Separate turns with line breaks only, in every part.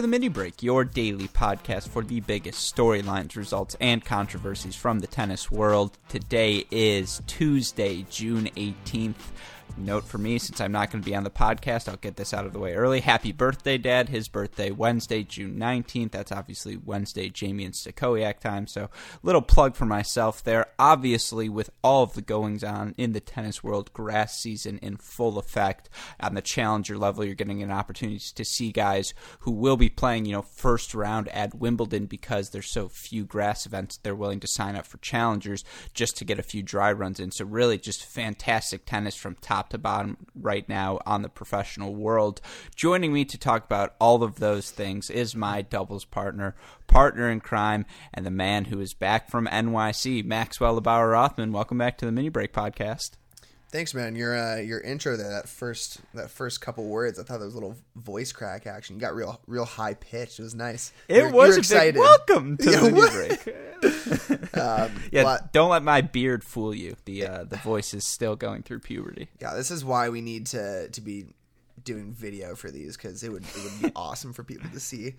the Mini Break, your daily podcast for the biggest storylines, results, and controversies from the tennis world. Today is Tuesday, June 18th. Note for me, since I'm not going to be on the podcast, I'll get this out of the way early. Happy birthday, Dad. His birthday Wednesday, June 19th. That's obviously Wednesday, Jamie and Stakowiak time. So, little plug for myself there. Obviously, with all of the goings on in the tennis world, grass season in full effect. On the challenger level, you're getting an opportunity to see guys who will be playing, you know, first round at Wimbledon because there's so few grass events. They're willing to sign up for challengers just to get a few dry runs in. So, really, just fantastic tennis from top to bottom right now on the professional world. Joining me to talk about all of those things is my doubles partner, partner in crime, and the man who is back from NYC, Maxwell Bauer Rothman. Welcome back to the Mini Break podcast.
Thanks, man. Your uh, your intro there, that first that first couple words, I thought there was a little voice crack action. You got real real high pitched. It was nice.
It you're, was you're excited. welcome to yeah, the new break. um, yeah, but, don't let my beard fool you. The uh, the voice is still going through puberty.
Yeah, this is why we need to to be doing video for these because it would it would be awesome for people to see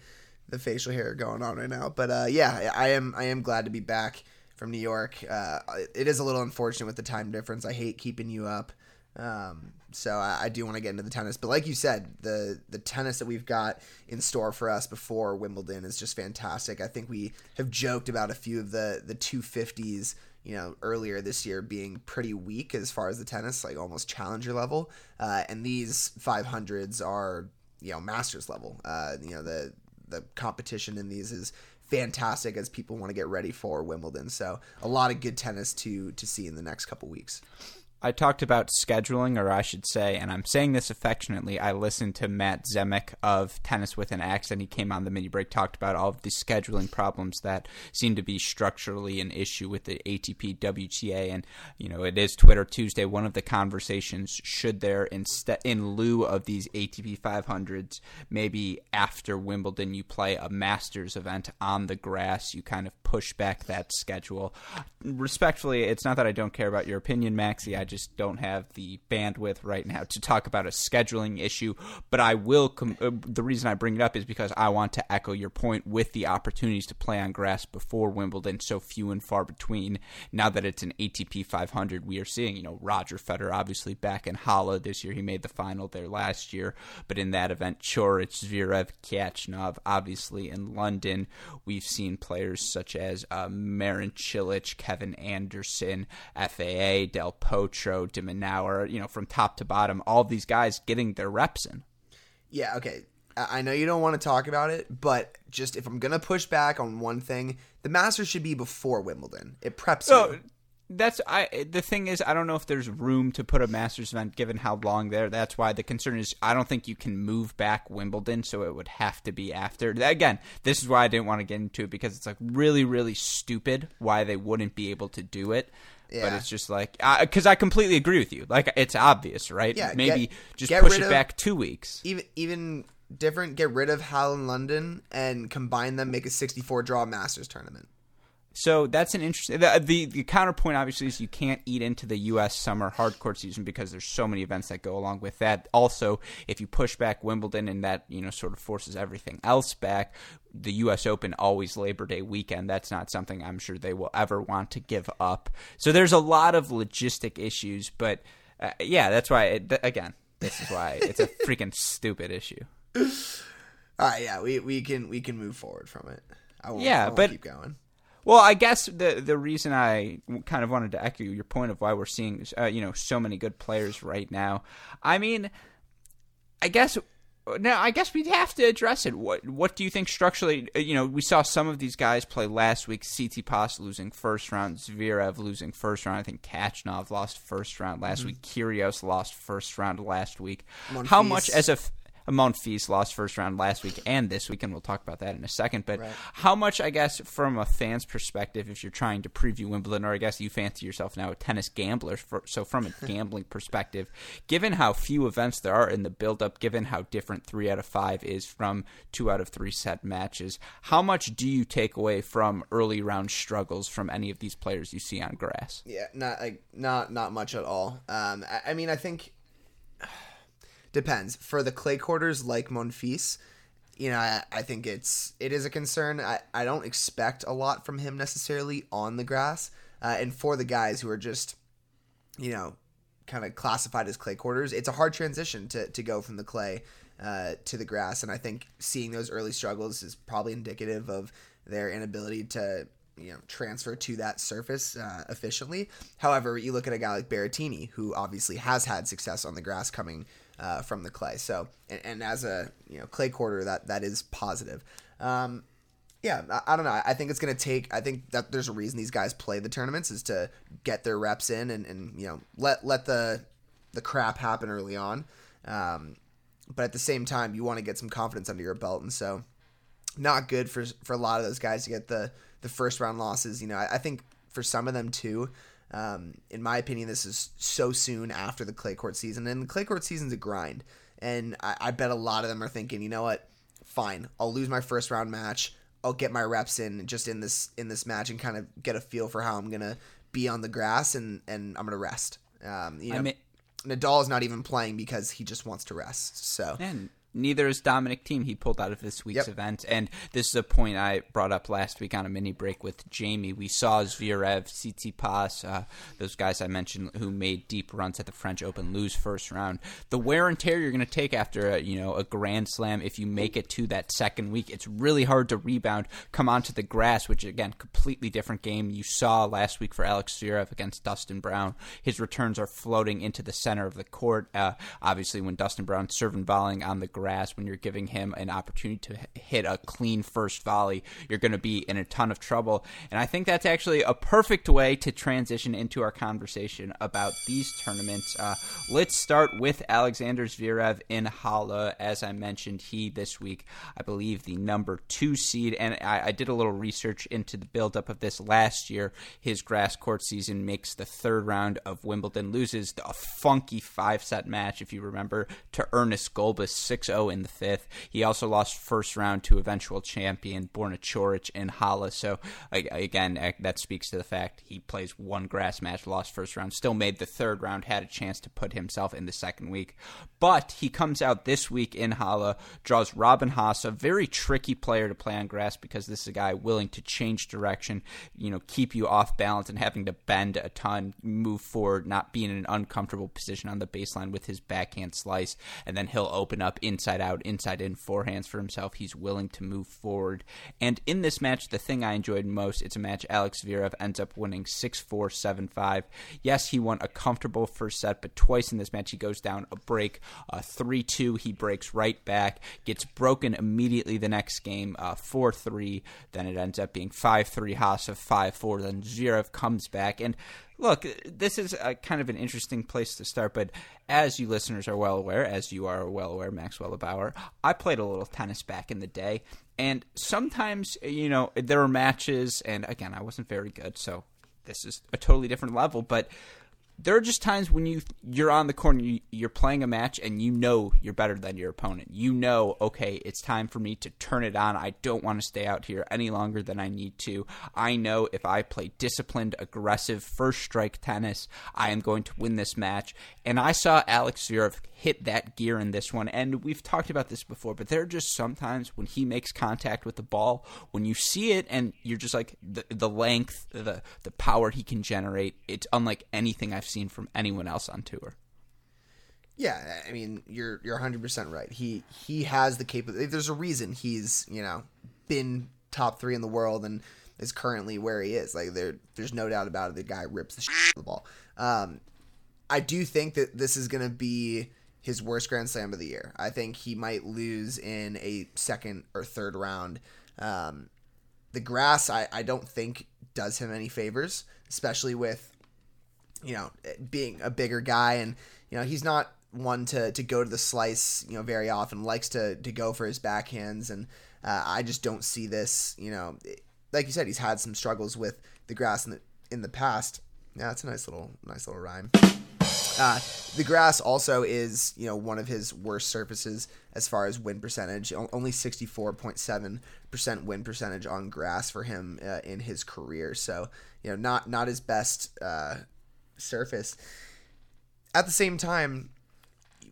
the facial hair going on right now. But uh, yeah, I am I am glad to be back from New York. Uh, it is a little unfortunate with the time difference. I hate keeping you up. Um, so I, I do want to get into the tennis, but like you said, the the tennis that we've got in store for us before Wimbledon is just fantastic. I think we have joked about a few of the the 250s, you know, earlier this year being pretty weak as far as the tennis, like almost challenger level, uh, and these 500s are you know masters level. Uh, you know the the competition in these is fantastic as people want to get ready for Wimbledon. So a lot of good tennis to to see in the next couple weeks.
I talked about scheduling, or I should say, and I'm saying this affectionately. I listened to Matt Zemek of Tennis with an X, and he came on the mini break, talked about all of the scheduling problems that seem to be structurally an issue with the ATP WTA. And, you know, it is Twitter Tuesday. One of the conversations should there, instead, in lieu of these ATP 500s, maybe after Wimbledon, you play a Masters event on the grass, you kind of push back that schedule. Respectfully, it's not that I don't care about your opinion, Maxie. I just don't have the bandwidth right now to talk about a scheduling issue. But I will. Com- uh, the reason I bring it up is because I want to echo your point with the opportunities to play on grass before Wimbledon, so few and far between. Now that it's an ATP 500, we are seeing, you know, Roger Federer obviously back in Halle this year. He made the final there last year, but in that event, Coric, Zverev, Khachanov, obviously in London, we've seen players such as uh, Marin Cilic, Kevin Anderson, FAA, Del Potro Castro, de Minaur, you know, from top to bottom, all these guys getting their reps in.
Yeah, okay. I know you don't want to talk about it, but just if I'm gonna push back on one thing, the Masters should be before Wimbledon. It preps so, you.
That's I. The thing is, I don't know if there's room to put a Masters event given how long there. That's why the concern is I don't think you can move back Wimbledon, so it would have to be after. Again, this is why I didn't want to get into it because it's like really, really stupid why they wouldn't be able to do it. Yeah. But it's just like because I, I, completely agree with you. Like it's obvious, right? Yeah. Maybe get, just get push it of, back two weeks.
Even even different. Get rid of Halle and London and combine them. Make a sixty-four draw Masters tournament.
So that's an interesting. The, the, the counterpoint obviously is you can't eat into the U.S. summer hardcourt season because there's so many events that go along with that. Also, if you push back Wimbledon and that you know sort of forces everything else back, the U.S. Open always Labor Day weekend. That's not something I'm sure they will ever want to give up. So there's a lot of logistic issues, but uh, yeah, that's why. It, th- again, this is why it's a freaking stupid issue.
All right, yeah, we we can we can move forward from it. I won't, yeah, but keep going.
Well, I guess the the reason I kind of wanted to echo your point of why we're seeing uh, you know so many good players right now. I mean, I guess now I guess we'd have to address it. What what do you think structurally? Uh, you know, we saw some of these guys play last week. Ct Tsitsipas losing first round, Zverev losing first round. I think Khachanov lost first round last mm-hmm. week. Kyrgios lost first round last week. Monfils. How much as a Monfils lost first round last week and this week, and we'll talk about that in a second. But right. how much, I guess, from a fan's perspective, if you're trying to preview Wimbledon, or I guess you fancy yourself now a tennis gambler, for, so from a gambling perspective, given how few events there are in the build-up, given how different three out of five is from two out of three set matches, how much do you take away from early round struggles from any of these players you see on grass?
Yeah, not like not not much at all. Um, I, I mean, I think depends. For the clay courters like Monfils, you know, I, I think it's it is a concern. I, I don't expect a lot from him necessarily on the grass, uh, and for the guys who are just, you know, kind of classified as clay courters, it's a hard transition to to go from the clay uh, to the grass, and I think seeing those early struggles is probably indicative of their inability to you know transfer to that surface uh, efficiently. However, you look at a guy like Berrettini, who obviously has had success on the grass coming uh, from the clay. So, and, and, as a you know clay courter, that that is positive. Um, yeah, I, I, don't know. I think it's gonna take. I think that there's a reason these guys play the tournaments is to get their reps in and, and you know let let the the crap happen early on. Um, but at the same time, you want to get some confidence under your belt, and so not good for for a lot of those guys to get the the first round losses. You know, I, I think for some of them too. Um, in my opinion, this is so soon after the clay court season, and the clay court season's a grind. And I, I bet a lot of them are thinking, you know what? Fine, I'll lose my first round match. I'll get my reps in just in this in this match and kind of get a feel for how I'm gonna be on the grass, and and I'm gonna rest. Um, you know, I mean, Nadal is not even playing because he just wants to rest. So
and neither is Dominic Thiem. He pulled out of this week's yep. event. And this is a point I brought up last week on a mini break with Jamie. We saw Zverev, Tsitsipas, uh, those guys I mentioned who made deep runs at the French Open lose first round. The wear and tear you're going to take after a, you know a Grand Slam, if you make it to that second week, it's really hard to rebound, come onto the grass, which again, completely different game. You saw last week for Alex Zverev against Dustin Brown. His returns are floating into the center of the court. Uh, obviously, when Dustin Brown's serving volleying on the grass when you're giving him an opportunity to hit a clean first volley, you're going to be in a ton of trouble. And I think that's actually a perfect way to transition into our conversation about these tournaments. Uh, let's start with Alexander Zverev in Halle. As I mentioned, he this week, I believe, the number two seed. And I, I did a little research into the buildup of this last year. His grass court season makes the third round of Wimbledon, loses a funky five set match, if you remember, to Ernest Gulbis 6 0 in the fifth. He also lost first round to eventual champion Borna Coric in Halle. So again, that speaks to the fact he plays one grass match, lost first round, still made the third round, had a chance to put himself in the second week. But he comes out this week in Halle, draws Robin Haase, a very tricky player to play on grass because this is a guy willing to change direction, you know, keep you off balance and having to bend a ton, move forward, not be in an uncomfortable position on the baseline with his backhand slice, and then he'll open up inside out, inside in forehands for himself. He's willing to move forward. And in this match, the thing I enjoyed most, it's a match Alex Zverev ends up winning 6 4, 7 5. Yes, he won a comfortable first set, but twice in this match he goes down a break. 3 uh, 2, he breaks right back, gets broken immediately the next game, uh, 4 3. Then it ends up being 5 3 Haase, 5 4. Then Zverev comes back. And look, this is a, kind of an interesting place to start, but as you listeners are well aware, as you are well aware, Maxwell Bauer, I played a little tennis back in the day, and sometimes, you know, there are matches, and again, I wasn't very good, so this is a totally different level, but there are just times when you you're on the corner, you, you're playing a match, and you know you're better than your opponent. You know, okay, it's time for me to turn it on. I don't want to stay out here any longer than I need to. I know if I play disciplined, aggressive, first strike tennis, I am going to win this match. And I saw Alex Zverev hit that gear in this one. And we've talked about this before, but there are just sometimes when he makes contact with the ball, when you see it and you're just like the the length, the the power he can generate, it's unlike anything I've seen from anyone else on tour.
Yeah, I mean, you're you're 100% right. He he has the capability. There's a reason he's, you know, been top 3 in the world and is currently where he is. Like there there's no doubt about it. The guy rips the the ball. Um, I do think that this is going to be his worst Grand Slam of the year. I think he might lose in a second or third round. Um, the grass, I, I don't think does him any favors, especially with, you know, being a bigger guy and, you know, he's not one to, to go to the slice, you know, very often, likes to, to go for his backhands. And uh, I just don't see this, you know, like you said, he's had some struggles with the grass in the, in the past. Yeah, that's a nice little, nice little rhyme. Uh, the grass also is, you know, one of his worst surfaces as far as win percentage. Only 64.7% win percentage on grass for him uh, in his career. So, you know, not not his best uh, surface. At the same time,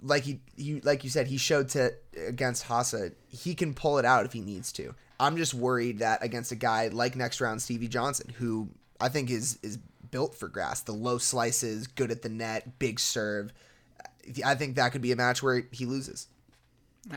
like he, you like you said, he showed to against Haase, he can pull it out if he needs to. I'm just worried that against a guy like next round Stevie Johnson, who I think is is built for grass, the low slices, good at the net, big serve. I think that could be a match where he loses.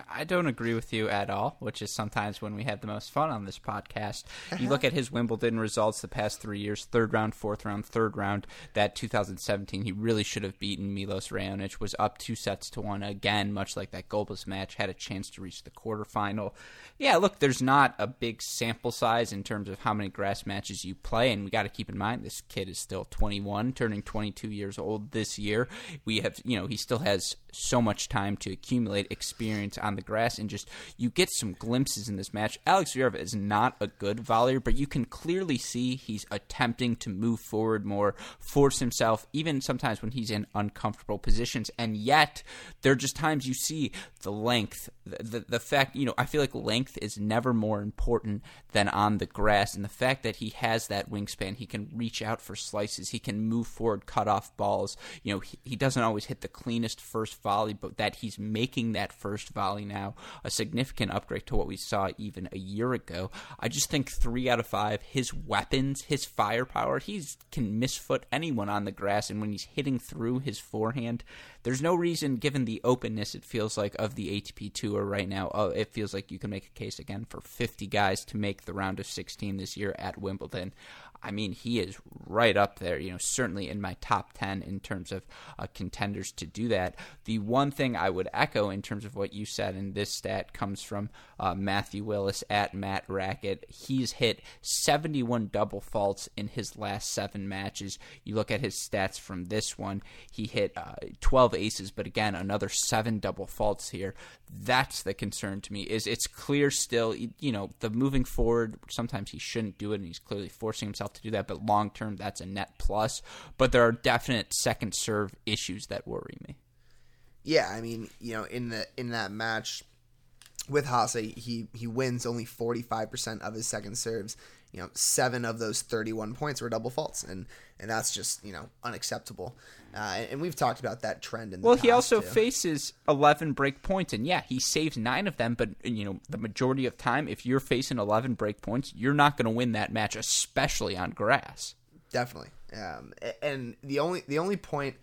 I don't agree with you at all, which is sometimes when we have the most fun on this podcast. You uh-huh. look at his Wimbledon results the past three years third round, fourth round, third round. That 2017, he really should have beaten Milos Raonic, was up two sets to one again, much like that Gulbis match, had a chance to reach the quarterfinal. Yeah, look, there's not a big sample size in terms of how many grass matches you play, and we got to keep in mind this kid is still 21, turning 22 years old this year. We have, you know, he still has so much time to accumulate experience on the grass and just you get some glimpses in this match. Alex Zverev is not a good volleyer, but you can clearly see he's attempting to move forward more, force himself, even sometimes when he's in uncomfortable positions. And yet, there are just times you see the length, the, the, fact, you know, I feel like length is never more important than on the grass. And the fact that he has that wingspan, he can reach out for slices, he can move forward, cut off balls. You know, he, he doesn't always hit the cleanest first volley, but that he's making that first volley now a significant upgrade to what we saw even a year ago. I just think three out of five, his weapons, his firepower, he can misfoot anyone on the grass, and when he's hitting through his forehand, there's no reason, given the openness it feels like of the ATP Right now, uh, it feels like you can make a case again for 50 guys to make the round of 16 this year at Wimbledon. I mean, he is right up there, you know, certainly in my top 10 in terms of uh, contenders to do that. The one thing I would echo in terms of what you said, and this stat comes from uh, Matthew Willis at Matt Racket. He's hit 71 double faults in his last seven matches. You look at his stats from this one, he hit uh, 12 aces, but again, another seven double faults here. That's the concern to me. Is it's clear still, you know, the moving forward. Sometimes he shouldn't do it, and he's clearly forcing himself to do that. But long term, that's a net plus. But there are definite second serve issues that worry me.
Yeah, I mean, you know, in the in that match with Haase, he he wins only forty five percent of his second serves. You know, seven of those thirty one points were double faults, and and that's just you know unacceptable. Uh, and we've talked about that trend in the
well he also
too.
faces 11 break points and yeah he saves nine of them but you know the majority of time if you're facing 11 break points you're not going to win that match especially on grass
definitely um, and the only the only point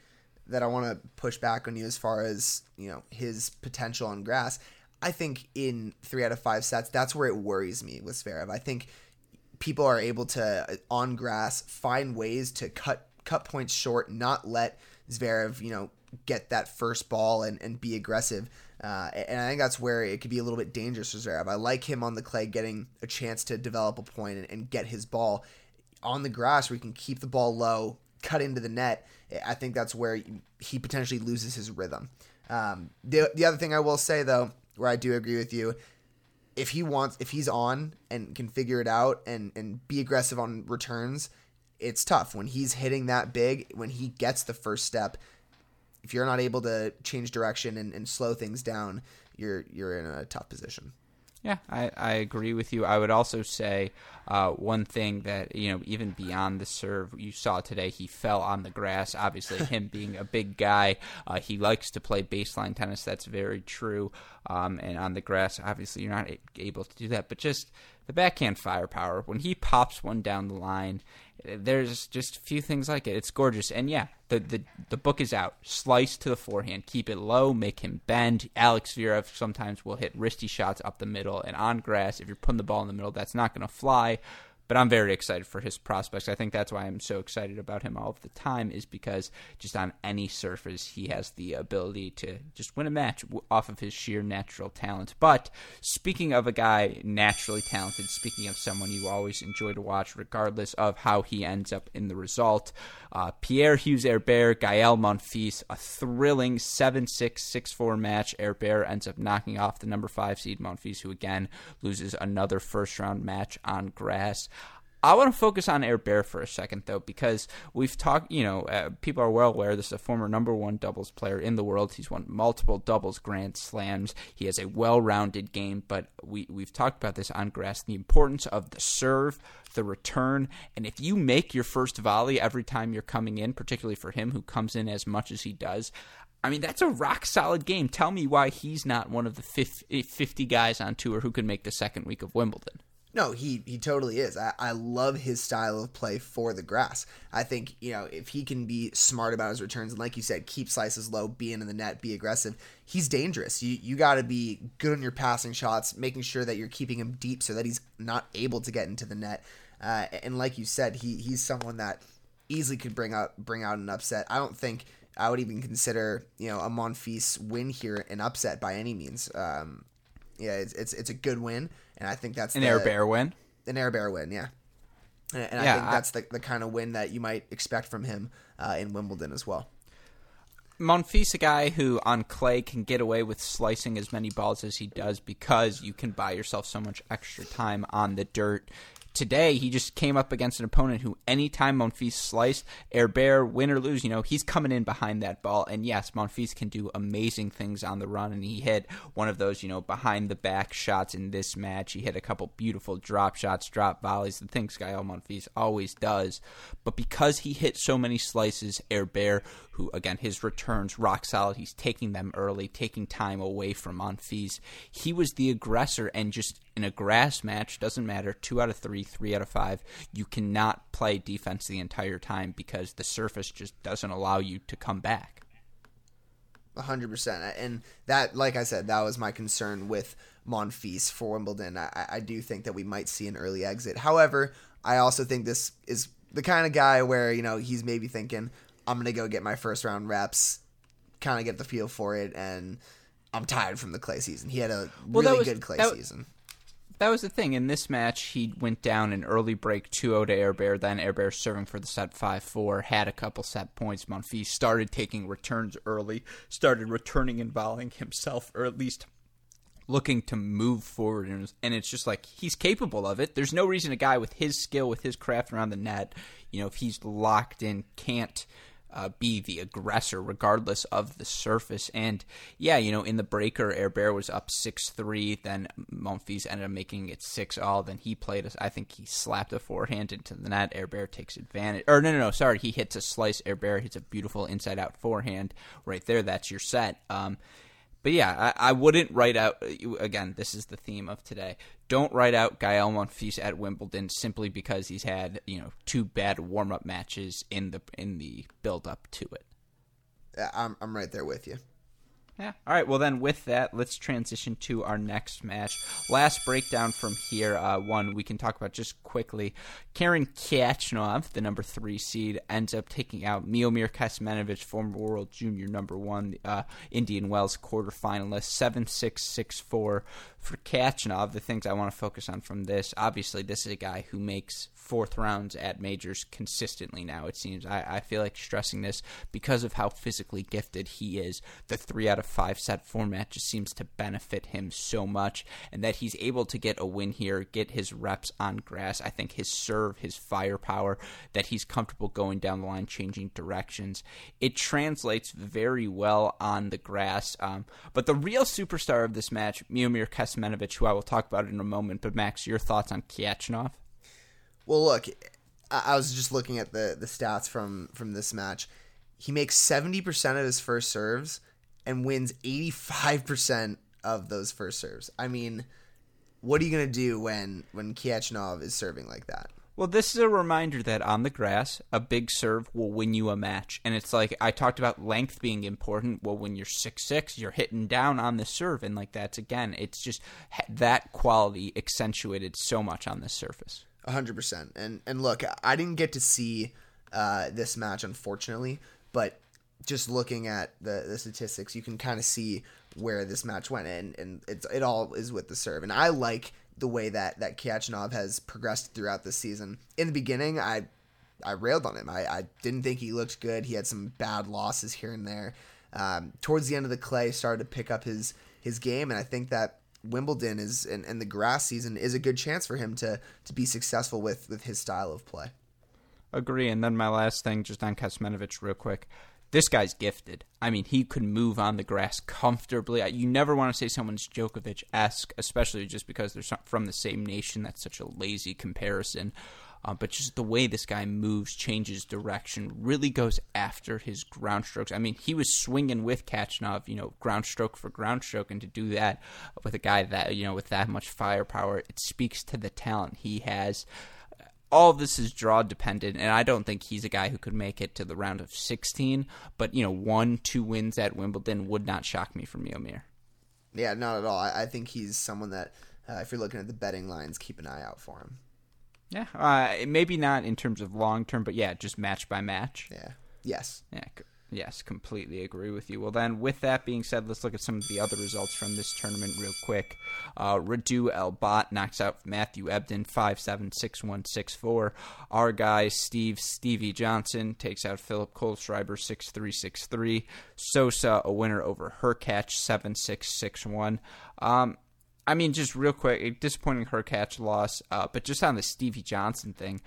that i want to push back on you as far as you know his potential on grass i think in three out of five sets that's where it worries me with Zverev. i think people are able to on grass find ways to cut cut points short, not let Zverev, you know, get that first ball and, and be aggressive. Uh, and I think that's where it could be a little bit dangerous for Zverev. I like him on the clay getting a chance to develop a point and, and get his ball on the grass where he can keep the ball low, cut into the net. I think that's where he potentially loses his rhythm. Um, the, the other thing I will say, though, where I do agree with you, if he wants, if he's on and can figure it out and, and be aggressive on returns, it's tough when he's hitting that big. When he gets the first step, if you're not able to change direction and, and slow things down, you're you're in a tough position.
Yeah, I, I agree with you. I would also say uh, one thing that, you know, even beyond the serve, you saw today, he fell on the grass. Obviously, him being a big guy, uh, he likes to play baseline tennis. That's very true. Um, and on the grass, obviously, you're not able to do that. But just the backhand firepower, when he pops one down the line, there's just a few things like it. It's gorgeous, and yeah, the the the book is out. Slice to the forehand, keep it low, make him bend. Alex Zverev sometimes will hit wristy shots up the middle, and on grass, if you're putting the ball in the middle, that's not going to fly but I'm very excited for his prospects. I think that's why I'm so excited about him all of the time is because just on any surface he has the ability to just win a match off of his sheer natural talent. But speaking of a guy naturally talented, speaking of someone you always enjoy to watch regardless of how he ends up in the result, uh, Pierre Hugues Herbert, Gael Monfils, a thrilling 7 6 6 4 match. Herbert ends up knocking off the number 5 seed Monfils, who again loses another first round match on grass. I want to focus on Air Bear for a second, though, because we've talked, you know, uh, people are well aware this is a former number one doubles player in the world. He's won multiple doubles grand slams. He has a well rounded game, but we, we've talked about this on grass the importance of the serve, the return. And if you make your first volley every time you're coming in, particularly for him who comes in as much as he does, I mean, that's a rock solid game. Tell me why he's not one of the 50 guys on tour who could make the second week of Wimbledon.
No, he he totally is. I, I love his style of play for the grass. I think, you know, if he can be smart about his returns and like you said, keep slices low, be in the net, be aggressive, he's dangerous. You you gotta be good on your passing shots, making sure that you're keeping him deep so that he's not able to get into the net. Uh, and like you said, he he's someone that easily could bring out bring out an upset. I don't think I would even consider, you know, a Monfils win here an upset by any means. Um, yeah, it's, it's it's a good win and I think that's
an
the,
air bear win.
An air bear win, yeah. And, and yeah, I think that's the, the kind of win that you might expect from him uh, in Wimbledon as well.
Monfils, a guy who on clay can get away with slicing as many balls as he does because you can buy yourself so much extra time on the dirt today he just came up against an opponent who anytime Monfils sliced, Herbert, win or lose, you know, he's coming in behind that ball. And yes, Monfils can do amazing things on the run, and he hit one of those, you know, behind the back shots in this match. He hit a couple beautiful drop shots, drop volleys, the things Gael Monfils always does. But because he hit so many slices, air Herbert, who again his returns rock solid, he's taking them early, taking time away from Monfils. He was the aggressor and just in a grass match, doesn't matter, two out of three, three out of five, you cannot play defense the entire time because the surface just doesn't allow you to come back.
100%. And that, like I said, that was my concern with Monfils for Wimbledon. I, I do think that we might see an early exit. However, I also think this is the kind of guy where, you know, he's maybe thinking, I'm going to go get my first round reps, kind of get the feel for it, and I'm tired from the clay season. He had a well, really was, good clay that, season
that was the thing. In this match, he went down an early break 2 0 to Air Bear. then Air Bear serving for the set 5 4, had a couple set points. Monfils started taking returns early, started returning and volleying himself, or at least looking to move forward. And it's just like he's capable of it. There's no reason a guy with his skill, with his craft around the net, you know, if he's locked in, can't uh, be the aggressor regardless of the surface. And yeah, you know, in the breaker, Herbert was up 6 3. Then Monfils ended up making it 6 all. Then he played, I think he slapped a forehand into the net. Herbert takes advantage. Or no, no, no, sorry. He hits a slice. Herbert hits a beautiful inside out forehand right there. That's your set. Um, but yeah, I, I, wouldn't write out. Uh, again, this is the theme of today. Don't write out Gael Monfils at Wimbledon simply because he's had you know two bad warm up matches in the in the build up to it.
I'm I'm right there with you.
Yeah. All right. Well, then, with that, let's transition to our next match. Last breakdown from here. Uh, one we can talk about just quickly. Karen Khachanov, the number three seed, ends up taking out Miomir Kecmanovic, former world junior number one, uh, Indian Wells quarterfinalist, seven six six four for Khachanov. The things I want to focus on from this, obviously, this is a guy who makes fourth rounds at majors consistently now. It seems I, I feel like stressing this because of how physically gifted he is. The three out of five set format just seems to benefit him so much, and that he's able to get a win here, get his reps on grass. I think his serve, his firepower, that he's comfortable going down the line, changing directions. It translates very well on the grass. Um, but the real superstar of this match, Miomir Kecmanovic, who I will talk about in a moment. But Max, your thoughts on Khachanov?
Well, look, I was just looking at the the stats from from this match. He makes seventy percent of his first serves and wins eighty five percent of those first serves. I mean, what are you gonna do when when Khachanov is serving like that?
Well, this is a reminder that on the grass, a big serve will win you a match. And it's like I talked about length being important. Well, when you're six six, you're hitting down on the serve, and like that's again, it's just that quality accentuated so much on this surface
hundred percent. And and look, I didn't get to see uh, this match unfortunately, but just looking at the, the statistics, you can kind of see where this match went, and and it's it all is with the serve. And I like the way that that Khachanov has progressed throughout this season. In the beginning, I I railed on him. I, I didn't think he looked good. He had some bad losses here and there. Um, towards the end of the clay, started to pick up his his game, and I think that Wimbledon is and, and the grass season is a good chance for him to to be successful with with his style of play.
Agree. And then my last thing, just on Kecmanovic, real quick. This guy's gifted. I mean, he could move on the grass comfortably. You never want to say someone's Djokovic esque, especially just because they're from the same nation. That's such a lazy comparison. Uh, but just the way this guy moves, changes direction, really goes after his ground strokes. I mean, he was swinging with Khachanov, you know, ground stroke for ground stroke, and to do that with a guy that you know with that much firepower, it speaks to the talent he has all this is draw dependent, and I don't think he's a guy who could make it to the round of 16. But you know, one, two wins at Wimbledon would not shock me from Miomir.
Yeah, not at all. I, I think he's someone that, uh, if you're looking at the betting lines, keep an eye out for him.
Yeah, uh, maybe not in terms of long term, but yeah, just match by match.
Yeah. Yes.
Yeah. Yes, completely agree with you. Well, then, with that being said, let's look at some of the other results from this tournament real quick. Uh, Radu Albot knocks out Matthew Ebden 5 7 6 1 6 4. Our guy, Steve Stevie Johnson, takes out Philipp Kohlschreiber 6 3 6 3. Sosa, a winner over Hurkacz 7 6 6 1. Um, I mean, just real quick, disappointing Hurkacz loss, uh, but just on the Stevie Johnson thing,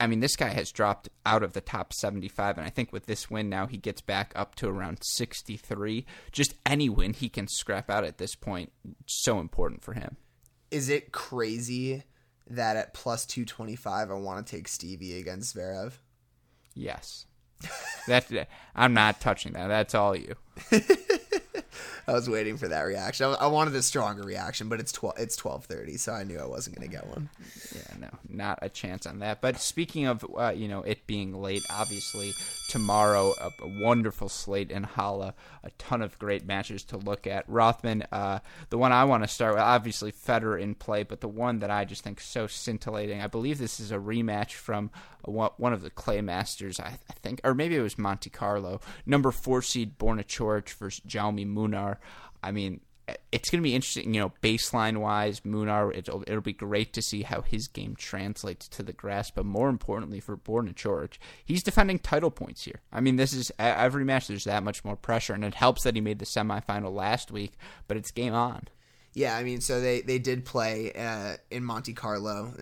I mean, this guy has dropped out of the top 75, and I think with this win now, he gets back up to around 63. Just any win he can scrap out at this point, so important for him.
Is it crazy that at plus 225, I want to take Stevie against Zverev?
Yes. that I'm not touching that. That's all you.
I was waiting for that reaction. I, I wanted a stronger reaction, but it's twelve. It's twelve thirty, so I knew I wasn't going to get one.
Yeah, no, not a chance on that. But speaking of, uh, you know, it being late, obviously tomorrow a, wonderful slate in Halle, a ton of great matches to look at. Rothman, uh, the one I want to start with, obviously Federer in play, but the one that I just think so scintillating. I believe this is a rematch from one of the Clay Masters, I, think, or maybe it was Monte Carlo. Number four seed Borna Coric versus Jaume Munar. I mean, it's going to be interesting, you know, baseline wise, Munar, it'll, it'll be great to see how his game translates to the grass, but more importantly for Borna Coric, he's defending title points here. I mean, this is every match, there's that much more pressure, and it helps that he made the semifinal last week, but it's game on.
Yeah, I mean, so they, they did play uh, in Monte Carlo.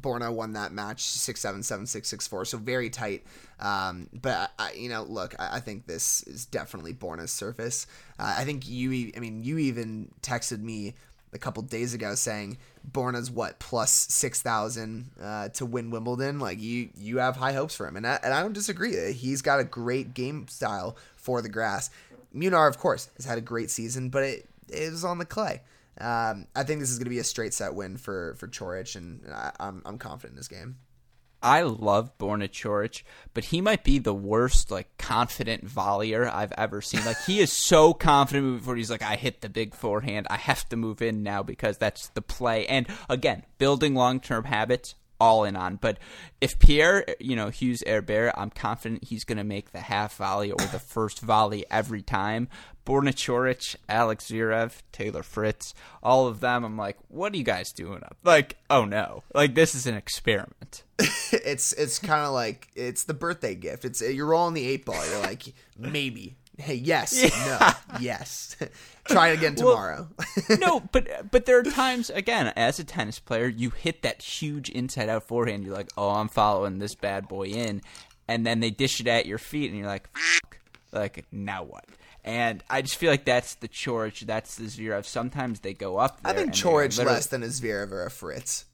Borna won that match six seven seven six six four, so very tight. Um, but I, you know, look, I, I, think this is definitely Borna's surface. Uh, I think you, I mean, you even texted me a couple days ago saying Borna's what plus six thousand uh, to win Wimbledon. Like you, you have high hopes for him, and I, and I don't disagree. He's got a great game style for the grass. Munar, of course, has had a great season, but it, it was on the clay. Um, I think this is going to be a straight set win for for Coric, and I, I'm I'm confident in this game.
I love Borna Coric, but he might be the worst like confident volleyer I've ever seen. Like he is so confident forward. He's like, I hit the big forehand. I have to move in now because that's the play. And again, building long term habits all in on. But if Pierre, you know, Hugues Herbert, I'm confident he's going to make the half volley or the first volley every time. Borna Alex Zverev, Taylor Fritz, all of them. I'm like, what are you guys doing up? Like, oh no, like this is an experiment.
it's it's kind of like it's the birthday gift. It's you're rolling the eight ball. You're like maybe, hey, yes, yeah. no, yes. Try it again tomorrow.
Well, no, but but there are times again as a tennis player, you hit that huge inside out forehand. You're like, oh, I'm following this bad boy in, and then they dish it at your feet, and you're like, like now what? And I just feel like that's the Coric, that's the Zverev. Sometimes they go up. I
think Coric less than a Zverev or a Fritz.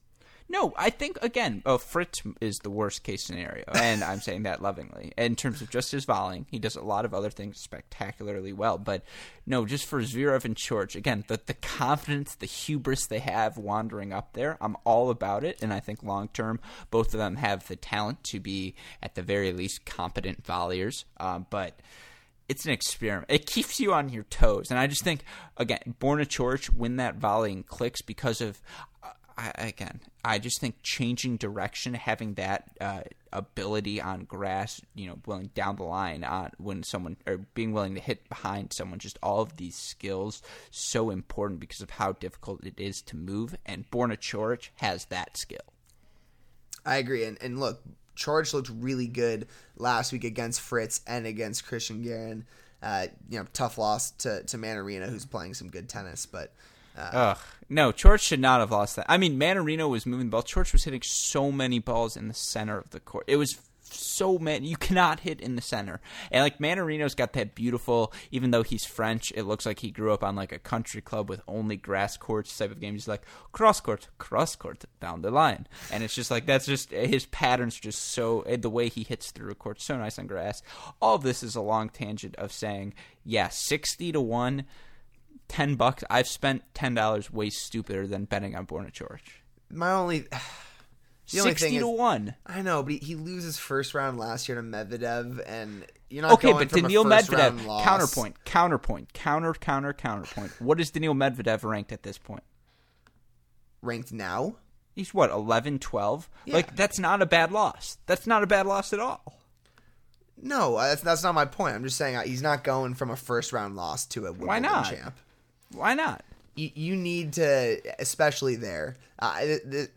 No, I think again, oh, Fritz is the worst case scenario, and I'm saying that lovingly. In terms of just his volleying, he does a lot of other things spectacularly well. But no, just for Zverev and Coric, again, the the confidence, the hubris they have wandering up there, I'm all about it. And I think long term, both of them have the talent to be at the very least competent volleyers. Um, but it's an experiment. It keeps you on your toes, and I just think again, Borna Coric win that volley and clicks because of. I, again, I just think changing direction, having that uh, ability on grass, you know, willing down the line on when someone or being willing to hit behind someone, just all of these skills so important because of how difficult it is to move. And Borna Coric has that skill.
I agree, and and look, Coric looked really good last week against Fritz and against Christian Garin. Uh, you know, tough loss to to Mannarino, who's playing some good tennis, but. Uh,
Ugh. No, Coric should not have lost that. I mean, Mannarino was moving the ball. Coric was hitting so many balls in the center of the court. It was so many. You cannot hit in the center. And like Mannarino's got that beautiful. Even though he's French, it looks like he grew up on like a country club with only grass courts type of game. He's like cross court, cross court, down the line, and it's just like that's just his patterns. Just so eh, the way he hits through a court, so nice on grass. All this is a long tangent of saying, yeah, sixty to one. 10 bucks i've spent $10 way stupider than betting on borna Coric.
My only
the 60 to
is,
1.
I know, but he, he, loses first round last year to Medvedev, and you're not
okay,
but
Daniil Medvedev, counterpoint, counterpoint, counter, counter, counterpoint. what is Daniil Medvedev ranked at this point?
Ranked now?
He's what, 11, 12? Yeah. Like, that's not a bad loss. That's not a bad loss at all.
No, uh, that's, that's not my point. I'm just saying uh, he's not going from a first round loss to a Wimbledon Why not? champ.
Why not?
You, you need to, especially there. Uh, the, the,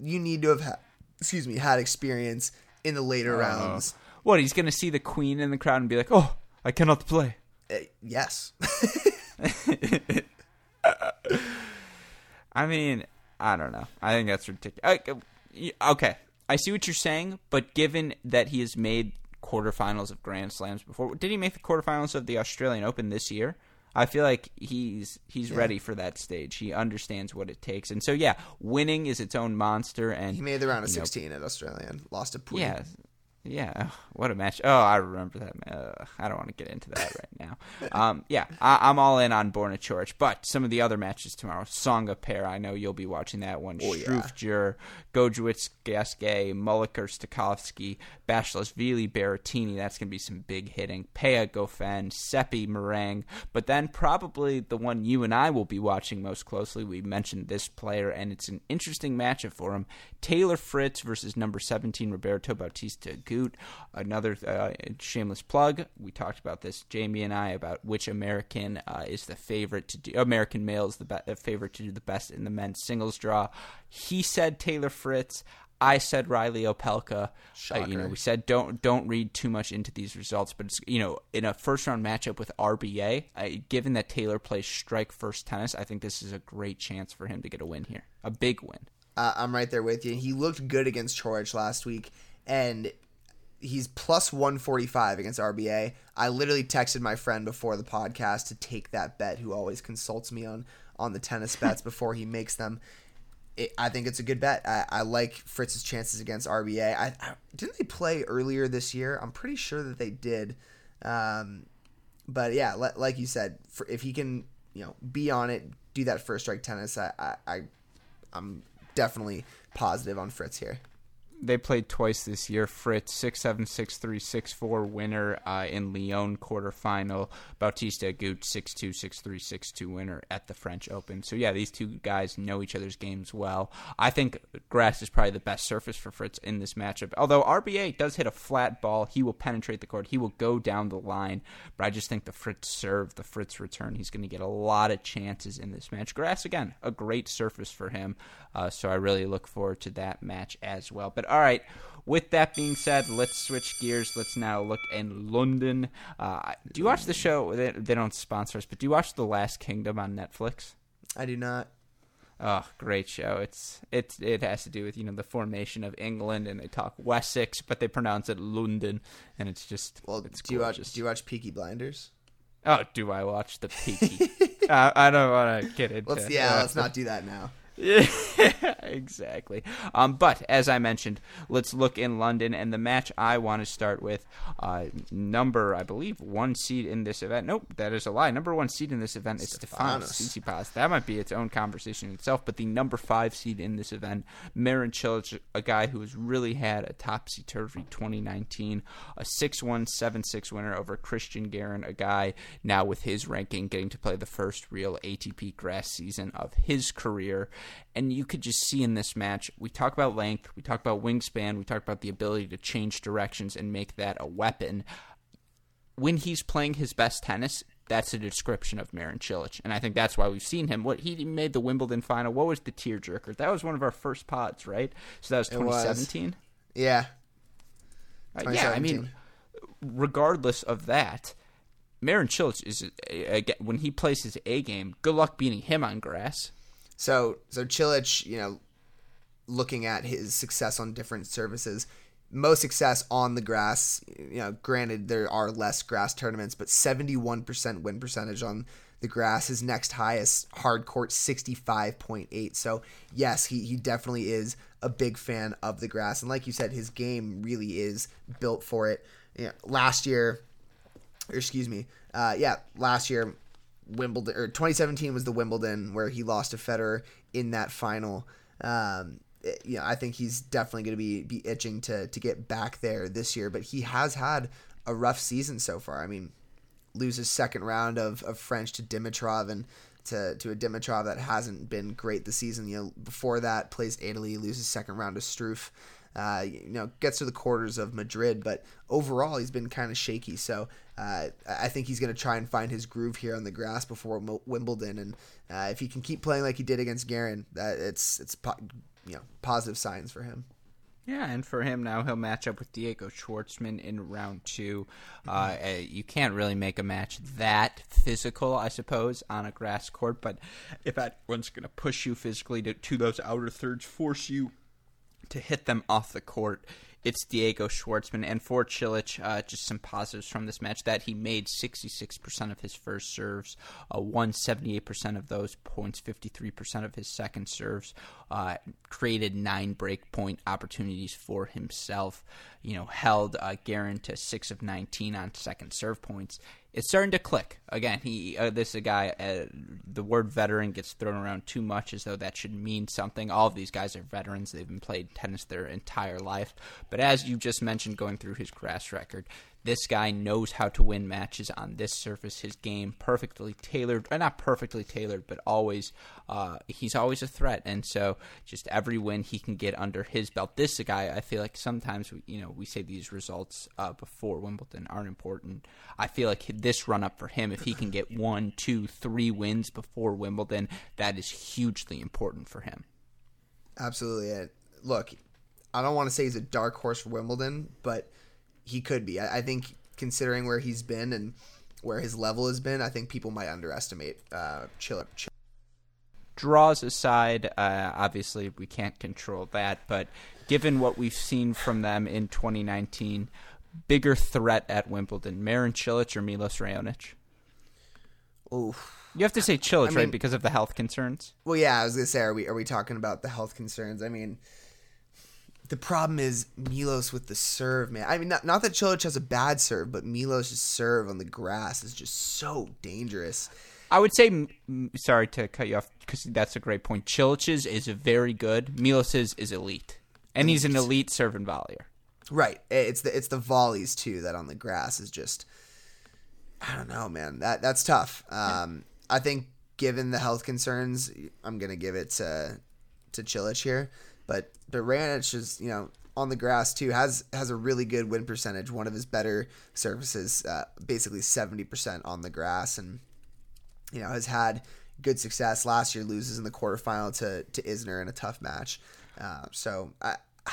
you need to have had, excuse me had experience in the later uh, rounds.
What he's going to see the queen in the crowd and be like, "Oh, I cannot play."
Uh, yes.
I mean, I don't know. I think that's ridiculous. Okay, I see what you're saying, but given that he has made quarterfinals of Grand Slams before, did he make the quarterfinals of the Australian Open this year? I feel like he's he's yeah. ready for that stage. He understands what it takes, and so yeah, winning is its own monster. And
he made the round of sixteen know, at Australian, lost to Pouille.
Yeah, yeah, what a match! Oh, I remember that. Uh, I don't want to get into that right now. Um, yeah, I, am all in on Borna Coric, but some of the other matches tomorrow: Tsonga Paire. I know you'll be watching that one. Oh, Struff, Djur, Gojowczyk, Gasquet, Mulliker, Stakhovsky, Basilashvili, Berrettini. That's going to be some big hitting. Pea, Goffin, Seppi, Moraing. But then probably the one you and I will be watching most closely. We mentioned this player, and it's an interesting matchup for him. Taylor Fritz versus number 17 Roberto Bautista Agut. Another uh, shameless plug. We talked about this, Jamie and I, about which American uh, is the favorite to do. American male is the be- favorite to do the best in the men's singles draw. He said Taylor Fritz. I said Reilly Opelka. Uh, you know, we said don't don't read too much into these results, but it's you know in a first round matchup with RBA, given that Taylor plays strike first tennis, I think this is a great chance for him to get a win here, a big win.
Uh, I'm right there with you. He looked good against Coric last week, and he's plus 145 against RBA. I literally texted my friend before the podcast to take that bet, who always consults me on on the tennis bets before he makes them. It, I think it's a good bet. I, I, like Fritz's chances against RBA. I, I, didn't they play earlier this year. I'm pretty sure that they did. Um, but yeah, le, like you said, for, if he can, you know, be on it, do that first strike tennis, I, I, I I'm definitely positive on Fritz here
they played twice this year. Fritz six seven six three six four winner uh, in Lyon quarterfinal. Bautista Agut six two six three six two winner at the French Open. So yeah, these two guys know each other's games well. I think grass is probably the best surface for Fritz in this matchup. Although RBA does hit a flat ball, he will penetrate the court. He will go down the line. But I just think the Fritz serve, the Fritz return, he's going to get a lot of chances in this match. Grass again, a great surface for him. Uh, so I really look forward to that match as well. But all right, with that being said, let's switch gears. Let's now look in London. Uh, do you watch the show? They, they don't sponsor us, but do you watch The Last Kingdom on Netflix?
I do not.
Oh, great show! It's it it has to do with you know the formation of England, and they talk Wessex, but they pronounce it London, and it's just
well.
It's
do you watch Do you watch Peaky Blinders?
Oh, do I watch the Peaky? uh, I don't want to get into.
Let's, yeah, uh, let's not do that now.
Exactly. Um, but as I mentioned, let's look in London, and the match I want to start with, uh, number I believe one seed in this event. Nope, that is a lie. Number one seed in this event is Stefanos Tsitsipas. That might be its own conversation in itself. But the number five seed in this event, Marin Cilic, a guy who has really had a topsy turvy 2019, a 6-1, 7-6 winner over Christian Garin, a guy now with his ranking getting to play the first real ATP grass season of his career. And you could just see in this match, we talk about length, we talk about wingspan, we talk about the ability to change directions and make that a weapon. When he's playing his best tennis, that's a description of Marin Cilic, and I think that's why we've seen him. What he made the Wimbledon final. What was the tearjerker? That was one of our first pods, right? So that was 2017.
Yeah.
Uh, yeah, I mean, regardless of that, Marin Cilic is when he plays his A game. Good luck beating him on grass.
So so Cilic, you know, looking at his success on different surfaces, most success on the grass. You know, granted there are less grass tournaments, but 71% win percentage on the grass. His next highest hard court 65.8. So yes, he he definitely is a big fan of the grass, and like you said, his game really is built for it. You know, last year, or excuse me, uh, yeah, last year Wimbledon or 2017 was the Wimbledon where he lost to Federer in that final. Um, you know, I think he's definitely going to be be itching to to get back there this year. But he has had a rough season so far. I mean, loses second round of, of French to Dimitrov and to, to a Dimitrov that hasn't been great this season. You know, before that plays Italy, loses second round to Struff. Uh, you know, gets to the quarters of Madrid, but overall he's been kind of shaky. So uh, I think he's going to try and find his groove here on the grass before Wimbledon, and uh, if he can keep playing like he did against Garin, that it's it's po- you know positive signs for him.
Yeah, and for him now, he'll match up with Diego Schwartzman in round two. Uh, uh, you can't really make a match that physical, I suppose, on a grass court. But if anyone's going to push you physically to, to those outer thirds, force you to hit them off the court, it's Diego Schwartzman. And for Cilic, uh, just some positives from this match that he made 66% of his first serves, uh, won 78% of those points, 53% of his second serves, uh, created nine break point opportunities for himself, you know, held uh, Garin to 6 of 19 on second serve points. It's starting to click again. He, uh, this is a guy. Uh, the word veteran gets thrown around too much, as though that should mean something. All of these guys are veterans; they've been played tennis their entire life. But as you just mentioned, going through his grass record, this guy knows how to win matches on this surface. His game perfectly tailored, or not perfectly tailored, but always uh, he's always a threat. And so, just every win he can get under his belt. This guy I feel like sometimes we, you know we say these results uh, before Wimbledon aren't important. I feel like this run up for him, if he can get one, two, three wins before Wimbledon, that is hugely important for him.
Absolutely. Look, I don't want to say he's a dark horse for Wimbledon, but he could be. I, I think considering where he's been and where his level has been, I think people might underestimate uh,
draws aside, uh, obviously we can't control that, but given what we've seen from them in 2019, bigger threat at Wimbledon, Marin Cilic or Milos Raonic?
Oof.
You have to say Cilic,
I
right, because of the health concerns.
Well, yeah, I was gonna say, are we are we talking about the health concerns? I mean, the problem is Milos with the serve, man. I mean, not, not that Cilic has a bad serve, but Milos' serve on the grass is just so dangerous.
I would say, sorry to cut you off, because that's a great point. Cilic's is very good. Milos's is elite, and he's an elite serve and volleyer.
Right. It's the it's the volleys too that on the grass is just I don't know, man. That that's tough. Um I think given the health concerns, I'm gonna give it to to Cilic here. But but Raonic is, you know, on the grass too, has has a really good win percentage, one of his better surfaces, uh, basically seventy percent on the grass and you know, has had good success. Last year loses in the quarterfinal to to Isner in a tough match. Uh, so I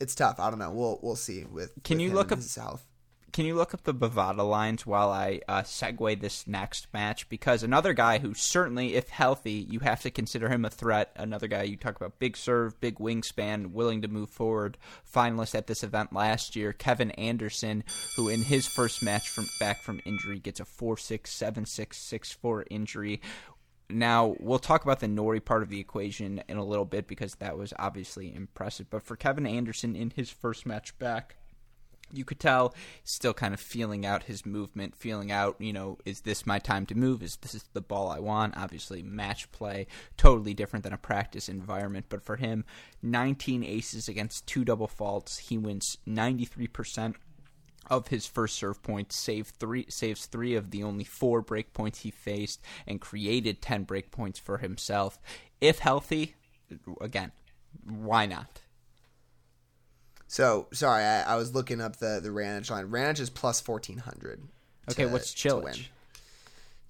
it's tough. I don't know. We'll we'll see with.
Can
with
you look up-
health?
Can you look up the Bovada lines while I uh, segue this next match? Because another guy who certainly, if healthy, you have to consider him a threat. Another guy you talk about big serve, big wingspan, willing to move forward. Finalist at this event last year, Kevin Anderson, who in his first match from back from injury gets a four six seven six six four injury. Now, we'll talk about the Norrie part of the equation in a little bit because that was obviously impressive. But for Kevin Anderson in his first match back, you could tell still kind of feeling out his movement, feeling out, you know, is this my time to move? Is this the ball I want? Obviously, match play totally different than a practice environment, but for him, 19 aces against two double faults, he wins 93% of his first serve points, save three, saves three of the only four break points he faced, and created 10 break points for himself. If healthy, again, why not?
So sorry, I, I was looking up the the Raonic line. Raonic is plus fourteen hundred.
Okay, what's Cilic?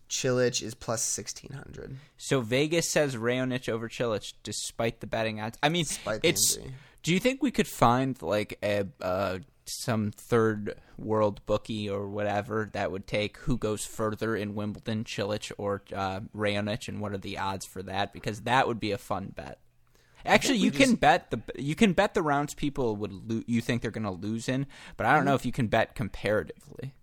Cilic is plus sixteen hundred.
So Vegas says Raonic over Cilic, despite the betting odds. I mean, it's.
injury.
Do you think we could find like a uh, some third world bookie or whatever that would take who goes further in Wimbledon, Cilic or uh, Raonic, and what are the odds for that? Because that would be a fun bet. Actually,
we
you can bet the you can bet the rounds people would lo- you think they're going to lose in, but I don't
Mm-hmm.
know if you can bet comparatively.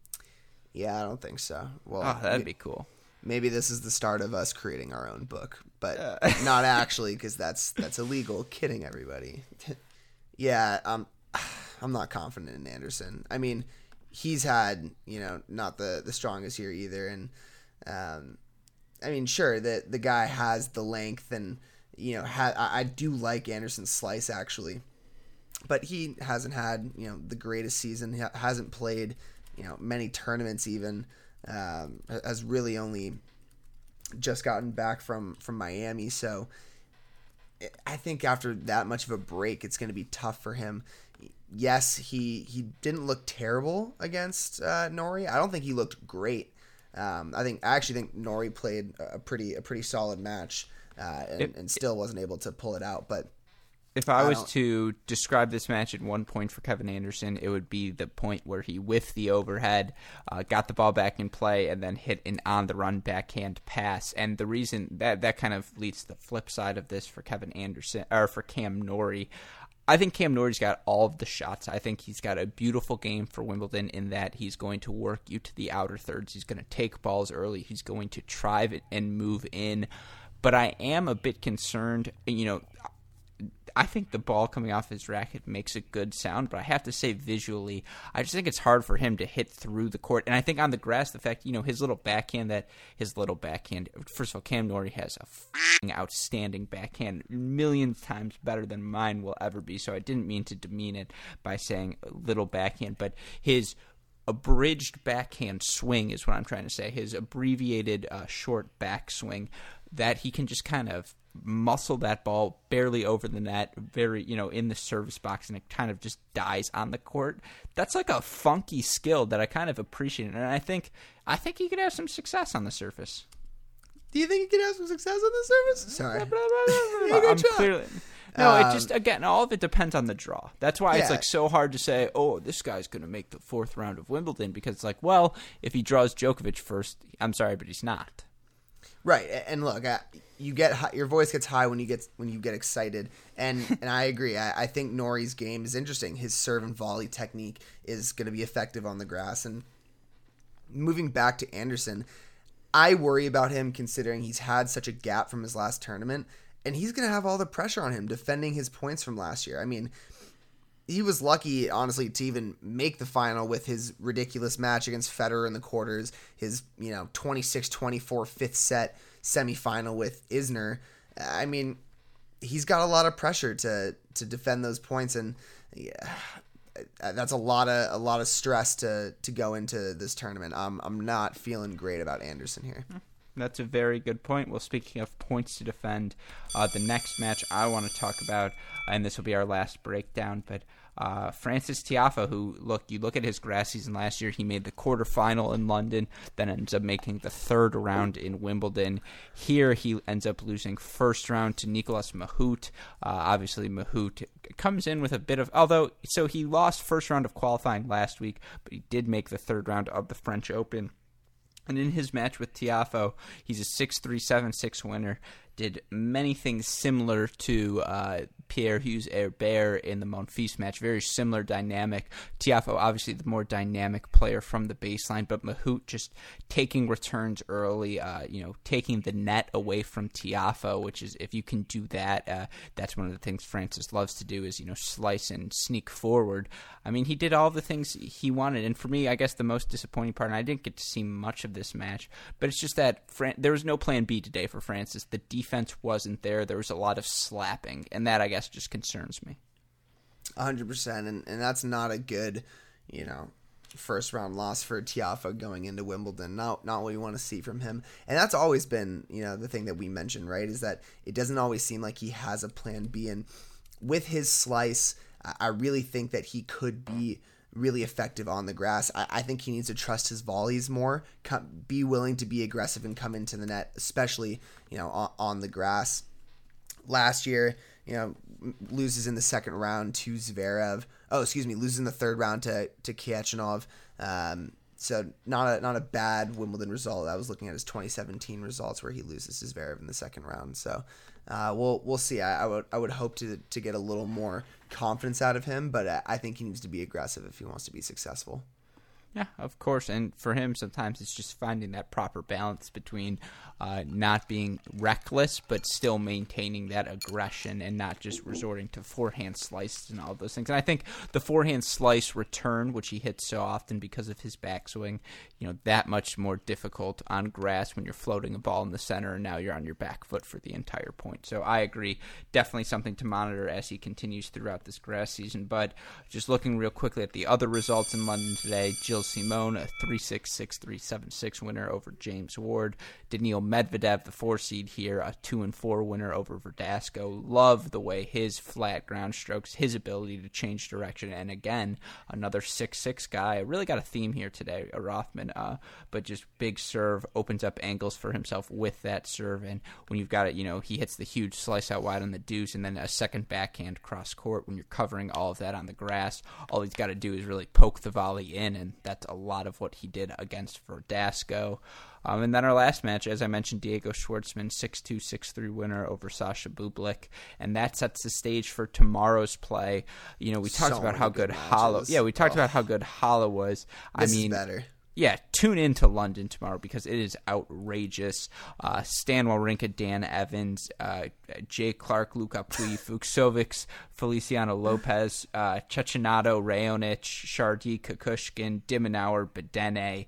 Yeah, I don't think so. Well,
Oh, that'd
we-
be cool.
maybe this is the start of us creating our own book, but not actually because that's that's illegal. Kidding everybody. yeah, um, I'm not confident in Anderson. I mean, he's had you know not the the strongest year either, and um, I mean, sure that the guy has the length and you know ha- I, do like Anderson's slice actually, but he hasn't had you know the greatest season. He hasn't played you know many tournaments even. Um, has really only just gotten back from from Miami, so I think after that much of a break, it's going to be tough for him. Yes, he he didn't look terrible against uh, Norrie. I don't think he looked great. Um, I think I actually think Norrie played a pretty a pretty solid match uh, and, and still wasn't able to pull it out. But
If I
I
was to describe this match at one point for Kevin Anderson, it would be the point where he whiffed the overhead, uh, got the ball back in play, and then hit an on the run backhand pass. And the reason that that kind of leads to the flip side of this for Kevin Anderson or for Cam Norrie. I think Cam Norrie's got all of the shots. I think he's got a beautiful game for Wimbledon in that he's going to work you to the outer thirds. He's going to take balls early. He's going to try it and move in. But I am a bit concerned. You know, I think the ball coming off his racket makes a good sound, but I have to say visually, I just think it's hard for him to hit through the court. And I think on the grass, the fact you know his little backhand, that his little backhand. First of all, Cam Norrie has a fing outstanding backhand, millions times better than mine will ever be. So I didn't mean to demean it by saying little backhand, but his abridged backhand swing is what I'm trying to say. His abbreviated uh, short back swing that he can just kind of muscle that ball barely over the net, very you know in the service box, and it kind of just dies on the court. That's like a funky skill that I kind of appreciate, and I think I think he could have some success on the surface.
do you think he could have some success on the surface? Sorry,
I'm clearly. No,
Um,
it just again all of it depends on the draw. That's why it's like so hard to say, "Oh, this guy's going to make the fourth round of Wimbledon" because it's like, well, if he draws Djokovic first, I'm sorry, but he's not.
Right, and look, I, you get hi- your voice gets high when you get when you get excited, and and I agree. I, I think Norrie's game is interesting. His serve and volley technique is going to be effective on the grass. And moving back to Anderson, I worry about him considering he's had such a gap from his last tournament, and he's going to have all the pressure on him defending his points from last year. I mean, he was lucky, honestly, to even make the final with his ridiculous match against Federer in the quarters, his, you know, 26-24 fifth set semifinal with Isner. I mean, he's got a lot of pressure to to defend those points and yeah, that's a lot of a lot of stress to to go into this tournament. I'm I'm not feeling great about Anderson here.
That's a very good point. Well, speaking of points to defend, uh, the next match I want to talk about, and this will be our last breakdown, but uh, Frances Tiafoe, who look, you look at his grass season last year, he made the quarterfinal in London, then ends up making the third round in Wimbledon. Here, he ends up losing first round to Nicolas Mahut. Uh, obviously, Mahut comes in with a bit of, although, so he lost first round of qualifying last week, but he did make the third round of the French Open. And in his match with Tiafoe, he's a 6 3 7 6 winner. Did many things similar to uh, Pierre Hugues Herbert in the Monfils match. Very similar dynamic. Tiafoe, obviously the more dynamic player from the baseline, but Mahut just taking returns early, uh, you know, taking the net away from Tiafoe, which is, if you can do that, uh, that's one of the things Frances loves to do is, you know, slice and sneak forward. I mean, he did all the things he wanted. And for me, I guess the most disappointing part, and I didn't get to see much of this match, but it's just that Fran- there was no plan B today for Frances. The defense wasn't there. There was a lot of slapping, and that I guess just concerns me.
100% and and that's not a good, you know, first round loss for Tiafoe going into Wimbledon. Not not what you want to see from him. And that's always been, you know, the thing that we mentioned, right? Is that it doesn't always seem like he has a plan B and with his slice, I really think that he could be really effective on the grass. I, I think he needs to trust his volleys more, come, be willing to be aggressive and come into the net, especially you know on, on the grass. Last year, you know, loses in the second round to Zverev. Oh, excuse me, loses in the third round to to Khachanov. Um, so not a not a bad Wimbledon result. I was looking at his 2017 results where he loses to Zverev in the second round. So Uh, we'll we'll see. I, I would I would hope to to get a little more confidence out of him, but I, think he needs to be aggressive if he wants to be successful.
Yeah, of course. And for him, sometimes it's just finding that proper balance between uh, not being reckless, but still maintaining that aggression and not just resorting to forehand slices and all those things. And I think the forehand slice return, which he hits so often because of his backswing, you know, that much more difficult on grass when you're floating a ball in the center and now you're on your back foot for the entire point. So I agree. Definitely something to monitor as he continues throughout this grass season. But just looking real quickly at the other results in London today, Gilles Simon, a 3 6 6 3 7 6 winner over James Ward. Daniil Medvedev, the four seed here, a 2 and 4 winner over Verdasco. Love the way his flat ground strokes, his ability to change direction. And again, another 6 6 guy. I really got a theme here today, a Rothman, uh, but just big serve, opens up angles for himself with that serve. And when you've got it, you know, he hits the huge slice out wide on the deuce and then a second backhand cross court when you're covering all of that on the grass. All he's got to do is really poke the volley in, and that's a lot of what he did against Verdasco. Um, and then our last match, as I mentioned, Diego Schwartzman, 6-2, 6-3 winner over Sasha Bublik. And that sets the stage for tomorrow's play. You know, we talked
So
about how
good
good
Halle...
Yeah, we talked
Oh.
about how good Halle was. I
This
mean,
is better.
yeah, tune in to London tomorrow because it is outrageous. Uh, Stan Wawrinka, Dan Evans, uh, Jay Clarke, Lucas Pouille, Fucsovics, Feliciano Lopez, uh, Cecchinato, Raonic, Chardy, Kukushkin, de Minaur, Bedene.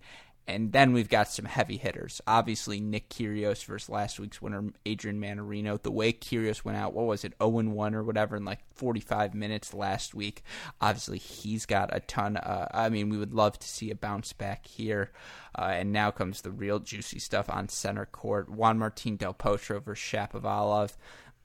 And then we've got some heavy hitters. Obviously, Nick Kyrgios versus last week's winner, Adrian Mannarino. The way Kyrgios went out, what was it, 0 1 or whatever, in like 45 minutes last week. Obviously, he's got a ton. Uh, I mean, we would love to see a bounce back here. Uh, and now comes the real juicy stuff on center court. Juan Martin Del Potro versus Shapovalov.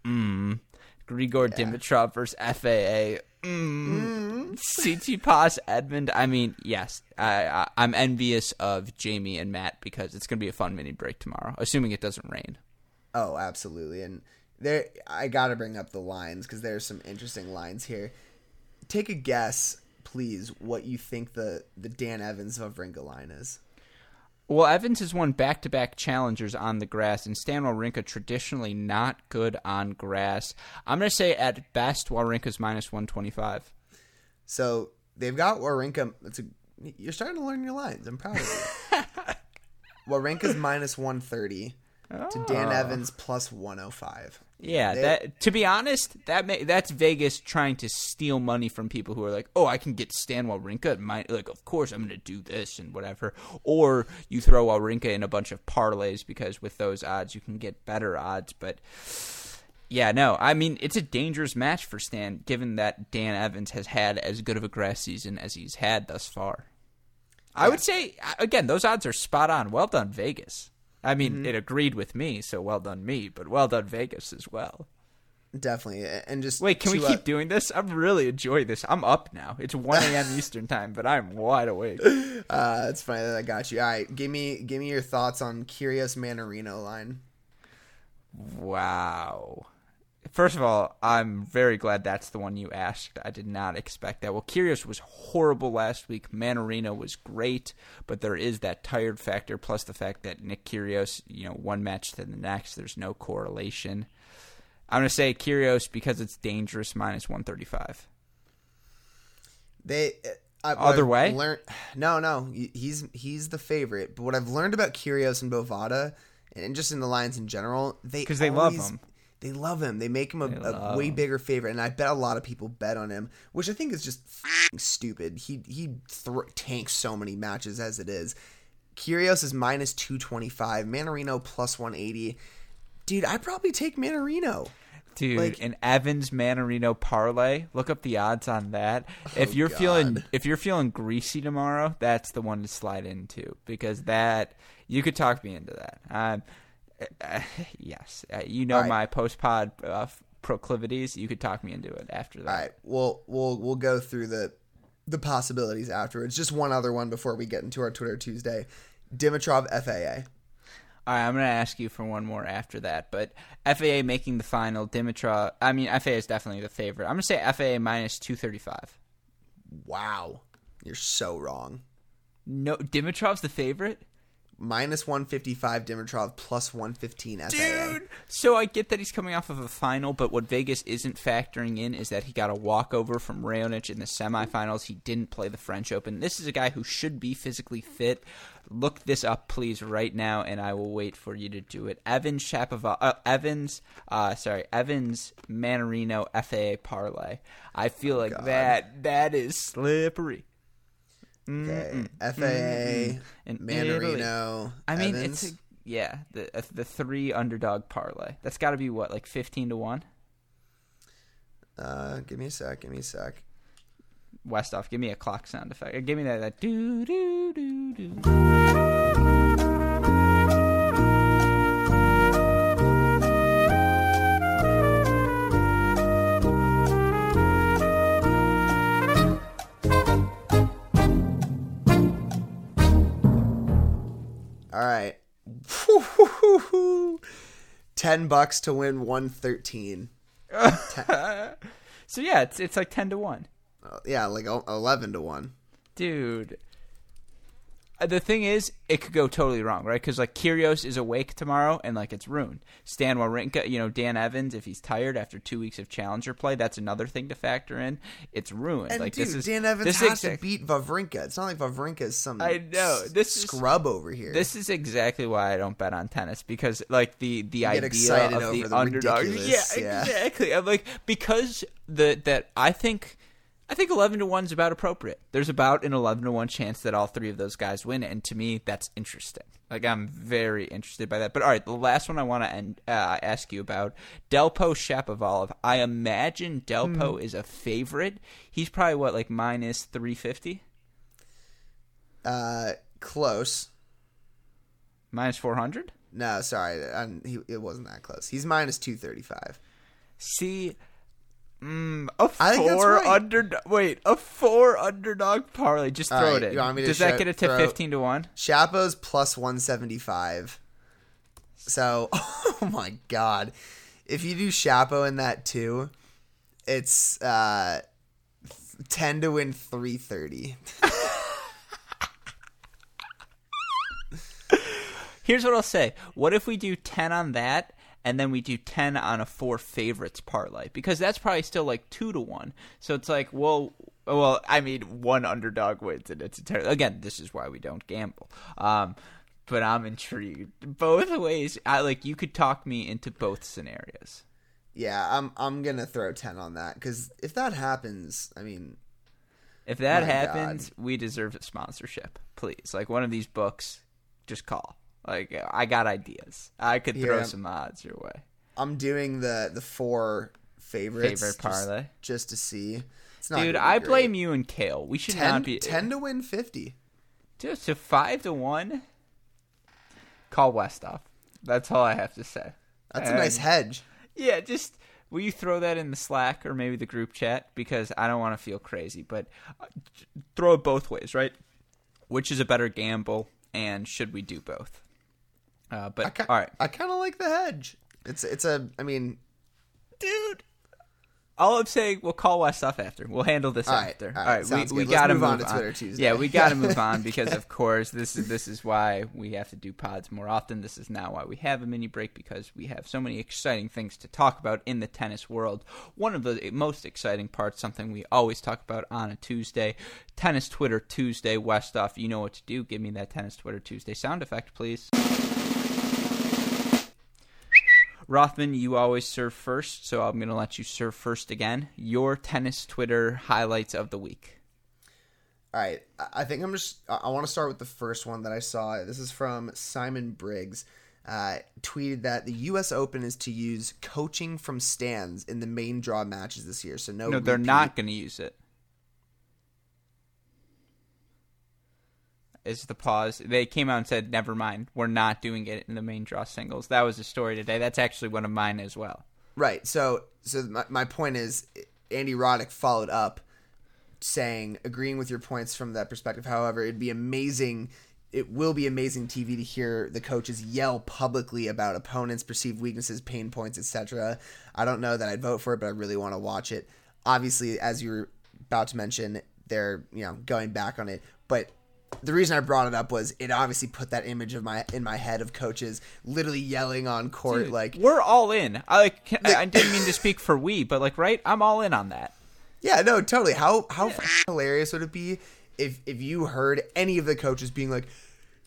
Mmm. Grigor Dimitrov versus FAA. Mm. Tsitsipas Edmund. I mean, yes, I, I, I'm envious of Jamie and Matt because it's going to be a fun mini break tomorrow, assuming it doesn't rain.
Oh, absolutely. And there, I got to bring up the lines because there's some interesting lines here. Take a guess, please, what you think the the Dan Evans Wawrinka line is.
Well, Evans has won back-to-back challengers on the grass, and Stan Wawrinka traditionally not good on grass. I'm going to say at best Wawrinka's minus 125.
So they've got Wawrinka. It's a, you're starting to learn your lines. I'm proud of you. Wawrinka's minus 130 to oh. Dan
Oh.
Evans plus 105.
Yeah,
They-
that to be honest, that may, that's Vegas trying to steal money from people who are like, "Oh, I can get Stan Wawrinka." at My like, of course I'm going to do this and whatever. Or you throw Wawrinka in a bunch of parlays because with those odds you can get better odds. But yeah, no, I mean it's a dangerous match for Stan, given that Dan Evans has had as good of a grass season as he's had thus far. I would say again, those odds are spot on. Well done, Vegas. I mean,
Mm-hmm.
it agreed with me, so well done me, but well done Vegas as well.
Definitely. And just
Wait, can we
uh,
keep doing this? I'm really enjoying this. I'm up now. It's 1 a.m. Eastern time, but I'm wide awake.
Uh, it's funny that I got you. All right, give me give me your thoughts on Kyrgios Mannarino line.
Wow. First of all, I'm very glad that's the one you asked. I did not expect that. Well, Kyrgios was horrible last week. Mannarino was great, but there is that tired factor, plus the fact that Nick Kyrgios, you know, one match to the next, there's no correlation. I'm going to say Kyrgios because it's dangerous minus 135.
They uh, I,
Other
I've
way?
learned- no, no, he's he's the favorite. But what I've learned about Kyrgios and Bovada, and just in the lines in general, they
because they love him.
They love him. They make him a, a way
him.
bigger favorite, and I bet a lot of people bet on him, which I think is just f***ing stupid. He he thr tanks so many matches as it is. Kyrgios is minus two twenty five. Mannarino plus one eighty. Dude, I'd probably take Mannarino.
Dude,
Like-
an Evans Mannarino parlay. Look up the odds on that. if you're feeling
Oh,
if you're feeling greasy tomorrow, that's the one to slide into because that you could talk me into that. Um, uh, yes, uh, you know
right.
my post pod uh, proclivities. You could talk me into it after that.
All right, we'll we'll we'll go through the the possibilities afterwards. Just one other one before we get into our Twitter Tuesday. Dimitrov FAA.
All right, I'm going to ask you for one more after that. But FAA making the final, Dimitrov. I mean, FAA is definitely the favorite. I'm going to say FAA minus 235.
Wow, you're so wrong.
No, Dimitrov's the favorite.
Minus 155 Dimitrov, plus 115 FAA.
Dude, so I get that he's coming off of a final, but what Vegas isn't factoring in is that he got a walkover from Raonic in the semifinals. He didn't play the French Open. This is a guy who should be physically fit. Look this up, please, right now, and I will wait for you to do it. Evans Shapovalov, uh, Evans, uh, sorry, Evans Mannarino FAA parlay. I feel like
God.
that that is slippery.
Okay, FAA,
In Italy.
Mannarino.
I mean,
Evans.
it's a, yeah, the uh, the three underdog parlay. That's got to be what, like fifteen to one.
Uh, give me a sec. Give me a sec.
Westoff, give me a clock sound effect. Give me that that doo doo doo doo.
Ten bucks to win one thirteen.
So yeah, it's it's like ten to one,
Uh, yeah, like eleven to one.
dude. The thing is, it could go totally wrong, right? Because like Kyrgios is awake tomorrow, and like it's ruined. Stan Wawrinka, you know Dan Evans, if he's tired after two weeks of challenger play, that's another thing to factor in. It's ruined.
And
like
dude,
this is
Dan Evans
this
has
exact-
to beat Wawrinka. It's not like Wawrinka is some
I know. This is-
scrub over here.
This is exactly why I don't bet on tennis because like the the
get
idea of the,
the
underdog. Yeah,
yeah.
exactly. I'm like because the that I think I think eleven to one is about appropriate. There's about an eleven to one chance that all three of those guys win, and to me that's interesting. Like I'm very interested by that. But all right, the last one I want to end, uh, ask you about Delpo Shapovalov. I imagine Delpo
Hmm.
is a favorite. He's probably what like minus three fifty,
uh, close.
minus four hundred.
No, sorry, I'm, he, it wasn't that close. He's minus two thirty five.
See, mm, a
I think that's
four
right.
under. Wait, a four underdog parlay. Just throw
right,
it in.
you want me
Does that get it to fifteen to one?
Shapo's plus one seventy five. So, oh my god, if you do Chapo in that too, it's uh, ten to win three thirty.
Here's what I'll say. What if we do ten on that? And then we do ten on a four favorites parlay because that's probably still like two to one. So it's like, well, well, I mean, one underdog wins, and it's again. This is why we don't gamble. Um, but I'm intrigued both ways. I like you could talk me into both scenarios.
Yeah, I'm I'm gonna throw ten on that because if that happens, I mean,
If that happens, we deserve a sponsorship. Please, like one of these books, just call. Like I got ideas. I could throw
Yeah.
some odds your way.
I'm doing the the four favorites
Favorite parlay?
just, to see. It's not
Dude, I
great.
blame you and Kale. We should
10,
not be
10 to win fifty.
Dude, so five to one. Call West off. That's all I have to say.
That's a nice hedge.
Yeah, just will you throw that in the Slack or maybe the group chat because I don't want to feel crazy, but uh, throw it both ways, right? Which is a better gamble, and should we do both? Uh, but
I ki-
all right,
I kind of like the hedge. It's it's a. I mean,
dude. All I'm saying, we'll call Westoff after. We'll handle this
All right,
after.
all right,
we, we gotta
move on to Twitter Tuesday.
Yeah, we got to move on because, of course, this is this is why we have to do pods more often. This is now why we have a mini break because we have so many exciting things to talk about in the tennis world. One of the most exciting parts, something we always talk about on a Tuesday, tennis Twitter Tuesday. Westoff, you know what to do. Give me that tennis Twitter Tuesday sound effect, please. Rothman, you always serve first, so I'm going to let you serve first again. Your tennis Twitter highlights of the week.
all right. I- think I'm just. I, want to start with the first one that I saw. This is from Simon Briggs. Uh, tweeted that the U.S. Open is to use coaching from stands in the main draw matches this year. So no,
No, they're not going to use it. Is the pause? They came out and said, "Never mind, we're not doing it in the main draw singles." That was the story today. That's actually one of mine as well.
Right. So so my, my point is Andy Roddick followed up saying agreeing with your points from that perspective. However, it'd be amazing it will be amazing TV to hear the coaches yell publicly about opponents' perceived weaknesses, pain points, etc. I don't know that I'd vote for it, but I really want to watch it. Obviously, as you were about to mention, they're you know going back on it, but the reason I brought it up was it obviously put that image of my in my head of coaches literally yelling on court
Dude,
like
we're all in. I like. I I didn't mean to speak for we, but like, right? I'm all in on that.
Yeah, no, totally. How how hilarious would it be if if you heard any of the coaches being like,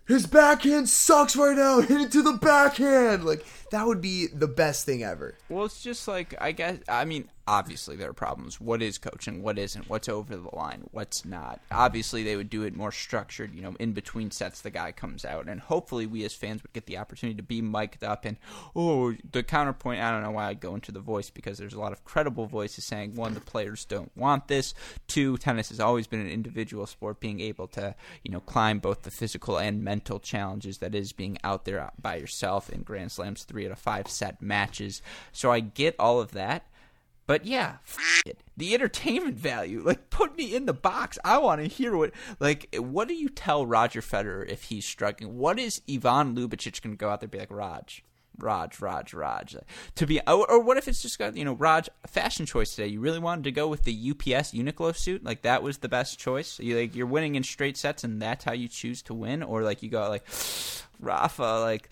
"His backhand sucks right now. Hit it to the backhand." Like that would be the best thing ever.
Well, it's just like I guess. I mean, obviously there are problems. What is coaching? What isn't? What's over the line? What's not? Obviously, they would do it more structured. You know, in between sets, the guy comes out, and hopefully, we as fans would get the opportunity to be mic'd up. And oh, the counterpoint. I don't know why I go into the voice because there's a lot of credible voices saying one, the players don't want this. Two, tennis has always been an individual sport, being able to you know climb both the physical and mental challenges that is being out there by yourself in Grand Slams three out of five set matches. So I get all of that. But yeah, f- it. The entertainment value, like put me in the box. I want to hear what, like, what do you tell Roger Federer if he's struggling? What is Ivan Ljubicic going to go out there and be like, Raj, Raj, Raj, Raj? To be, or, or what if it's just got, you know, Raj, fashion choice today. You really wanted to go with the UPS Uniqlo suit, like that was the best choice. You like you're winning in straight sets, and that's how you choose to win, or like you go like. Rafa, like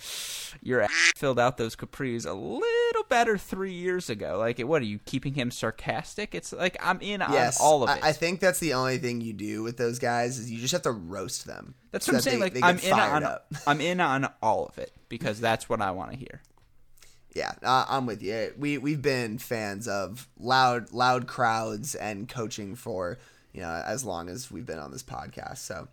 your ass filled out those capris a little better three years ago. Like, what are you keeping him sarcastic? It's like I'm in
Yes,
on all of it.
I, I think that's the only thing you do with those guys is you just have to roast them.
that's
so
what I'm saying.
they-
like,
they
I'm in on. I'm in on all of it because that's what I want to hear.
Yeah, uh, I'm with you. We we've been fans of loud loud crowds and coaching for you know as long as we've been on this podcast. So,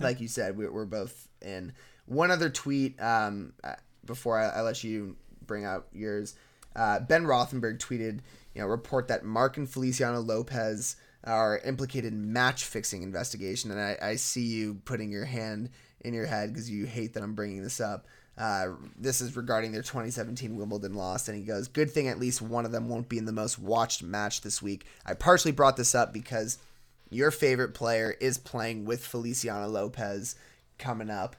like you said, we, we're both in. One other tweet um, uh, before I, I let you bring out yours. Uh, ben Rothenberg tweeted, you know, report that Marc and Feliciano Lopez are implicated in match fixing investigation, and I, I see you putting your hand in your head because you hate that I'm bringing this up. Uh, this is regarding their 2017 Wimbledon loss, and he goes, "Good thing at least one of them won't be in the most watched match this week." I partially brought this up because your favorite player is playing with Feliciano Lopez coming up.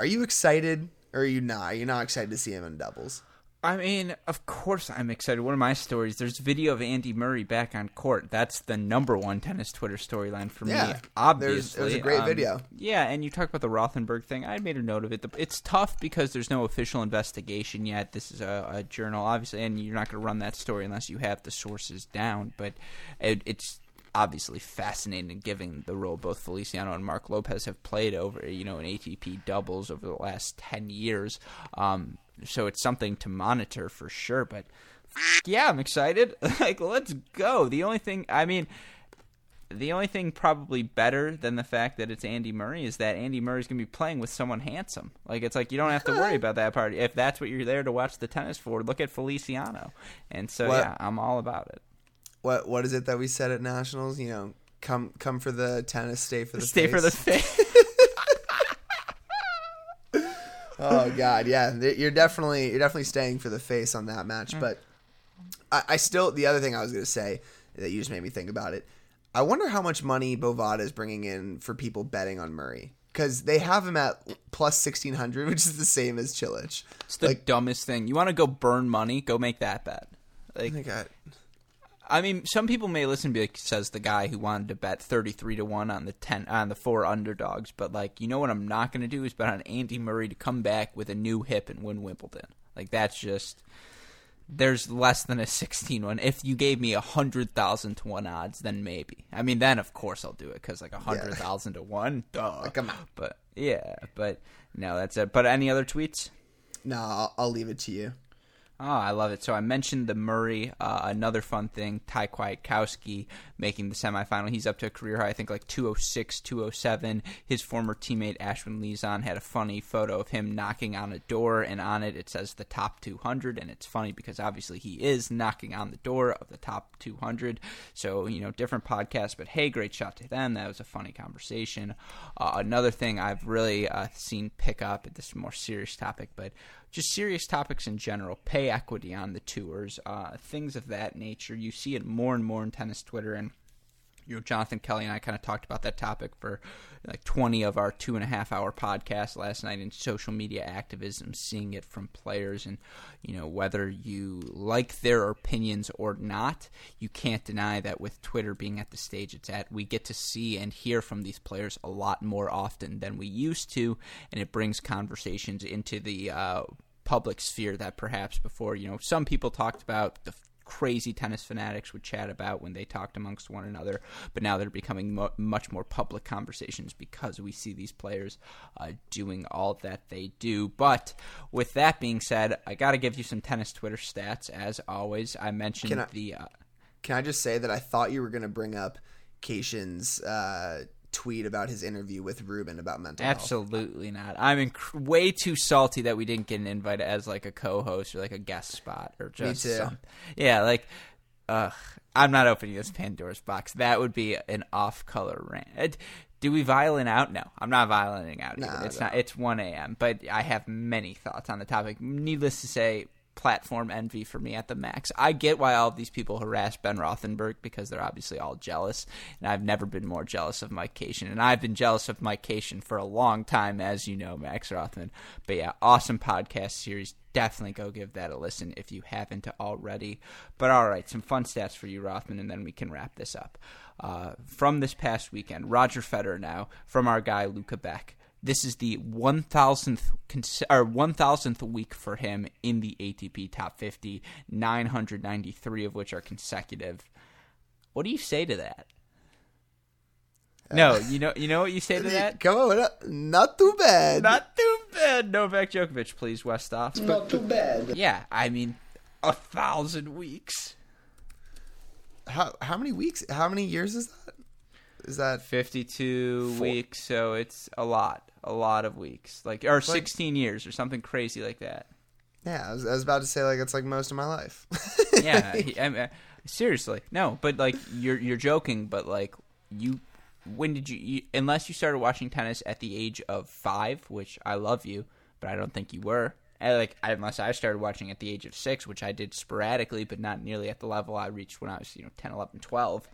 Are you excited, or are you not? Are you not excited to see him in doubles?
I mean, of course I'm excited. One of my stories, there's video of Andy Murray back on court. That's the number one tennis Twitter storyline for
Yeah,
me. Obviously,
it was a great
Um,
video.
Yeah, and you talk about the Rothenberg thing. I made a note of it. It's tough because there's no official investigation yet. This is a, a journal, obviously, and you're not going to run that story unless you have the sources down. But it, it's obviously fascinating given the role both Feliciano and Marc Lopez have played over, you know, in ATP doubles over the last 10 years. Um, so it's something to monitor for sure, but yeah, I'm excited. like let's go. The only thing, I mean, the only thing probably better than the fact that it's Andy Murray is that Andy Murray's going to be playing with someone handsome. Like it's like you don't have to worry about that part. If that's what you're there to watch the tennis for, look at Feliciano. And so
What-
yeah, I'm all about it.
What What is it that we said at nationals? You know, come come for the tennis, stay for the
Stay
face.
for the face.
oh god, yeah, you're definitely you're definitely staying for the face on that match. Mm. But I, I still the other thing I was gonna say that you just made me think about it. I wonder how much money Bovada is bringing in for people betting on Murray because they have him at plus sixteen hundred, which is the same as Cilic.
It's the
Like-
dumbest thing. You want to go burn money? Go make that bet. Like
Oh my god,
I mean, some people may listen and be like, says the guy who wanted to bet thirty three to one on the ten on the four underdogs. But like, you know what I'm not going to do is bet on Andy Murray to come back with a new hip and win Wimbledon. Like that's just there's less than a sixteen one. If you gave me a hundred thousand to one odds, then maybe. I mean, then of course I'll do it because like a hundred thousand to one, duh.
come on.
But yeah, but no, that's it. But any other tweets?
no, I'll, I'll leave it to you.
Oh, I love it. So I mentioned the Murray. Uh, another fun thing, Ty Kwiatkowski making the semifinal. He's up to a career high, I think like 206, 207. His former teammate Ashwin Lezon had a funny photo of him knocking on a door, and on it it says the top 200. And it's funny because obviously he is knocking on the door of the top 200. So, you know, different podcast, but hey, great shot to them. That was a funny conversation. Uh, another thing I've really uh, seen pick up, at this is a more serious topic, but just serious topics in general, pay equity on the tours, uh, things of that nature. You see it more and more in tennis Twitter, and you know, Jonathan Kelly and I kind of talked about that topic for like 20 of our two and a half hour podcast last night in social media activism, seeing it from players and, you know, whether you like their opinions or not, you can't deny that with Twitter being at the stage it's at, we get to see and hear from these players a lot more often than we used to, and it brings conversations into the, uh, public sphere that perhaps before, you know, some people talked about the crazy tennis fanatics would chat about when they talked amongst one another. But now they're becoming mo- much more public conversations because we see these players uh, doing all that they do. But with that being said, I got to give you some tennis Twitter stats. As always, I mentioned
Can I-
the. Uh,
Can I just say that I thought you were going to bring up Cation's uh, tweet about his interview with Ruben about mental health?
Absolutely not. I'm inc- way too salty that we didn't get an invite as like a co-host or like a guest spot or just
too.
some- yeah, like ugh, I'm not opening this Pandora's box. That would be an off-color rant. Do we violin out? No, I'm not violining out.
No.
It's
no.
not. It's 1 a.m. But I have many thoughts on the topic. Needless to say, platform envy for me at the max. I get why all of these people harass Ben Rothenberg because they're obviously all jealous, and I've never been more jealous of Mike Cation, and I've been jealous of Mike Cation for a long time, as you know, Max Rothman. But yeah, awesome podcast series. Definitely go give that a listen if you haven't already. But all right, some fun stats for you, Rothman, and then we can wrap this up. Uh, from this past weekend, Roger Federer now from our guy Luca Beck. This is the 1000th or 1000th week for him in the ATP top 50, 993 of which are consecutive. What do you say to that? Uh, no, you know you know what you say to that?
Come on, not too bad.
Not too bad. Novak Djokovic, please, Westhoff.
not too bad.
Yeah, I mean, a thousand weeks.
How how many weeks? How many years is that? Is that
52
Four-
weeks, so it's a lot. A lot of weeks. Like or 16 years or something crazy like that.
yeah? I was, I was about to say like it's like most of my life.
Yeah, I mean, seriously. No, but like you're you're joking, but like you when did you, you unless you started watching tennis at the age of 5, which I love you, but I don't think you were. And like unless I started watching at the age of 6, which I did sporadically but not nearly at the level I reached when I was, you know, 10, 11, 12.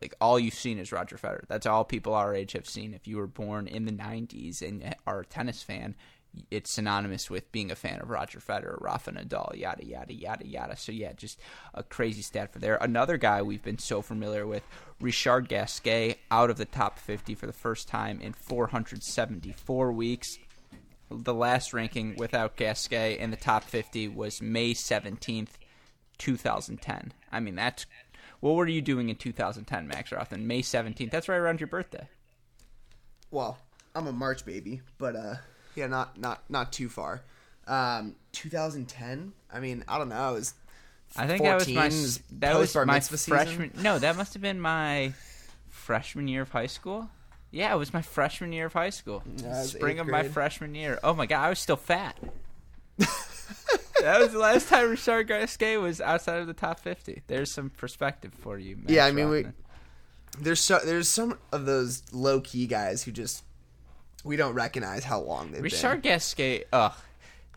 Like all you've seen is Roger Federer. That's all people our age have seen. If you were born in the '90s and are a tennis fan, it's synonymous with being a fan of Roger Federer, Rafa Nadal, yada yada yada yada. So yeah, just a crazy stat for there. Another guy we've been so familiar with, Richard Gasquet, out of the top 50 for the first time in 474 weeks. The last ranking without Gasquet in the top 50 was May 17th, 2010. I mean, that's what were you doing in 2010, Max Rothman? May 17th. That's right around your birthday.
well, I'm a March baby, but uh, yeah, not not not too far. Um, 2010. I mean, I don't know. It was
I think that was my that was my
mitzvah season?
freshman. No, that must have been my freshman year of high school. Yeah, it was my freshman year of high school. Spring of my freshman year. Oh my god, I was still fat. that was the last time Richard Gasquet was outside of the top 50. There's some perspective for you. Max
Yeah, I mean, we- there's so there's some of those low key guys who just we don't recognize how long they've
Richard
been.
Gasquet. Ugh,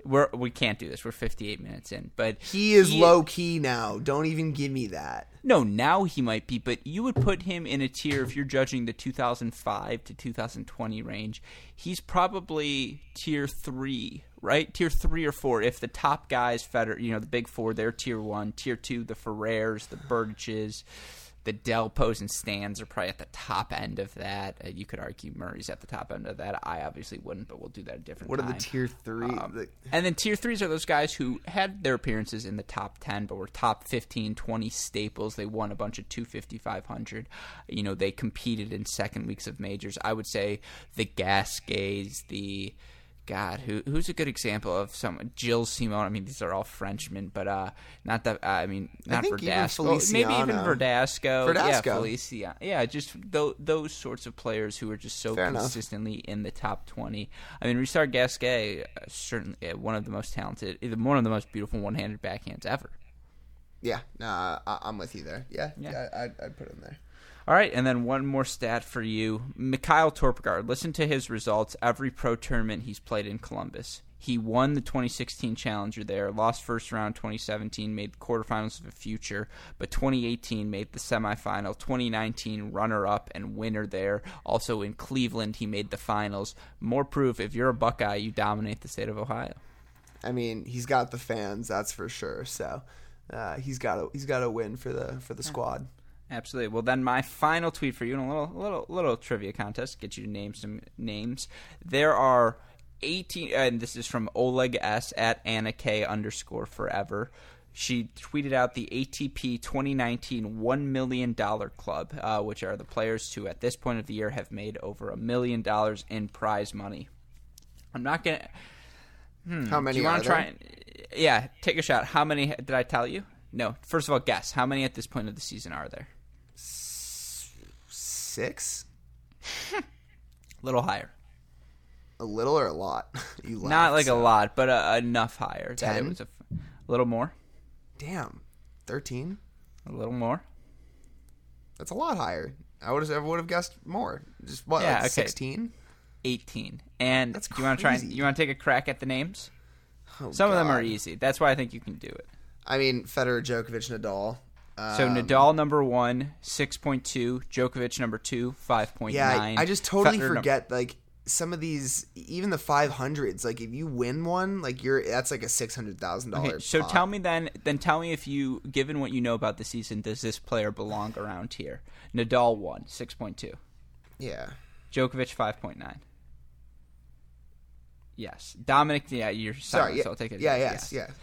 we're we can't do this. We're 58 minutes in, but
He is low key now. Don't even give me that.
No, now he might be, but you would put him in a tier if you're judging the 2005 to 2020 range. He's probably tier three, right? Tier three or four. If the top guys, Federer, you know, the big four, they're tier one. Tier two, the Ferrers, the Berdiches, the Dell Delpos and stands are probably at the top end of that. Uh, you could argue Murray's at the top end of that. I obviously wouldn't, but we'll do that a different
What
time.
are the tier three?
Um,
the-
and then tier threes are those guys who had their appearances in the top 10, but were top 15, 20 staples. They won a bunch of 250, 500. You know, they competed in second weeks of majors. I would say the Gasquets, the. God, who who's a good example of some Gilles Simon? I mean, these are all Frenchmen, but uh, not that. Uh, I mean, not
even
Verdasco. Maybe even
Feliciano.
Verdasco. Yeah,
Verdasco.
Felicia. Yeah, just th- those sorts of players who are just so
Fair enough.
consistently in the top 20. I mean, Richard Gasquet, uh, certainly uh, one of the most talented, either one of the most beautiful one-handed backhands ever.
yeah, nah, I, I'm with you there. Yeah,
Yeah.
yeah, I'd, I'd put him there.
All right, and then one more stat for you. Mikael Torpegaard, listen to his results every pro tournament he's played in Columbus. He won the 2016 Challenger there, lost first round 2017, made the quarterfinals of the future, but 2018 made the semifinal. 2019 runner up and winner there. Also in Cleveland, he made the finals. More proof if you're a Buckeye, you dominate the state of Ohio.
I mean, he's got the fans, that's for sure. So uh, he's got a he's got a win for the for the squad.
Absolutely. Well, then my final tweet for you, and a little little little trivia contest, get you to name some names. There are 18, and this is from Oleg S at Anna K underscore forever. She tweeted out the ATP 2019 $1 million club, uh, which are the players who, at this point of the year, have made over a million dollars in prize money. I'm not going to. Hmm,
How many
Do you
are
want to try?
there?
And, yeah, take a shot. How many did I tell you? No. First of all, guess. How many at this point of the season are there?
Six,
A little higher.
a little or a lot? you
Not like
so-
a lot, but uh, enough higher. That
Ten?
was a, f- a little more.
Damn, thirteen.
A little more.
That's a lot higher. I would have would have guessed more. Just what,
Yeah,
like
okay.
sixteen?
18. And
That's
you want to try? And, you want to take a crack at the names?
Oh,
Some of them are easy. That's why I think you can do it.
I mean, Federer, Djokovic, Nadal.
So
Um,
Nadal number one, six point two. Djokovic number two, five point nine. Yeah.
I, I just totally
num-
forget like some of these, even the five hundreds. Like if you win one, like you're that's like a six hundred thousand
Okay,
dollars.
so tell me then. Then tell me if you, given what you know about the season, does this player belong around here? Nadal one, six point two.
Yeah,
Djokovic five point nine. Yes, Dominic. Yeah, you're
sorry.
sorry.
Yeah,
so I'll take it.
yeah, yes,
yes.
yeah.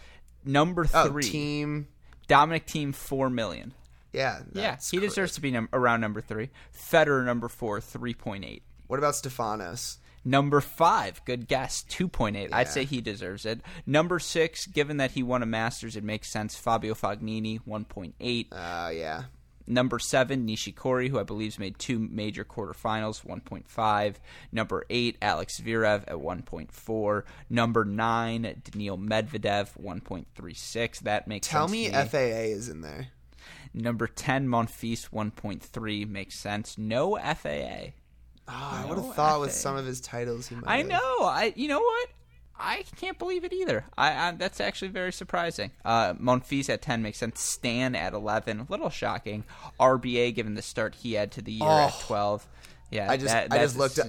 Number
Oh,
three,
Thiem.
Dominic Thiem four million.
Yeah,
Yeah, he
cra-
deserves to be num- around number three. Federer number four, three point eight.
What about Stefanos?
Number five, good guess, two point eight. I'd say he deserves it. Number six, given that he won a Masters, it makes sense. Fabio Fognini, one point eight.
Uh, yeah.
Number seven, Nishikori, who I believe's made two major quarterfinals, 1.5. Number eight, Alex Zverev at 1.4. Number nine, Daniil Medvedev, 1.36. That makes sense.
Tell
sense.
me FAA is in there.
Number 10, Monfils, 1.3. Makes sense. No FAA.
Oh, ah, I
No
would have thought with some of his titles he might.
I
have.
know. I. You know what? I can't believe it either. I, I that's actually very surprising. Uh, Monfils at ten makes sense. Stan at eleven, a little shocking. RBA given the start he had to the year at
Oh.
twelve. Yeah,
I just
that-
I just looked up.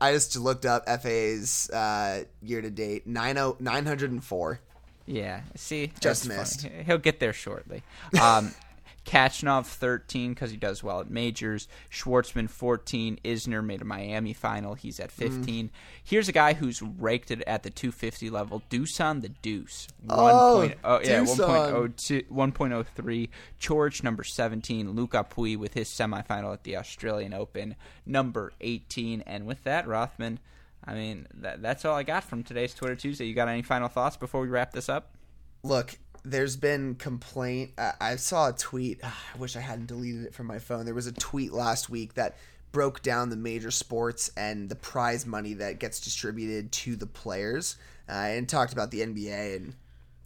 I just looked up FAA's uh, year to date oh, 90 904.
Yeah, see,
Just
that's funny.
missed.
He'll get there shortly. Um, Khachanov 13 because he does well at majors. Schwartzman 14. Isner made a Miami final. He's at mm. 15. Here's a guy who's raked it at the 250 level. Dusan the Deuce.
Oh,
1. oh yeah,
Dusan.
1.02 1.03. George number 17. Lucas Pouille with his semifinal at the Australian Open. Number 18. And with that, Rothman. I mean, that, that's all I got from today's Twitter Tuesday. You got any final thoughts before we wrap this up?
Look, there's been complaint. Uh, I saw a tweet. I wish I hadn't deleted it from my phone. There was a tweet last week that broke down the major sports and the prize money that gets distributed to the players, uh, and talked about the NBA and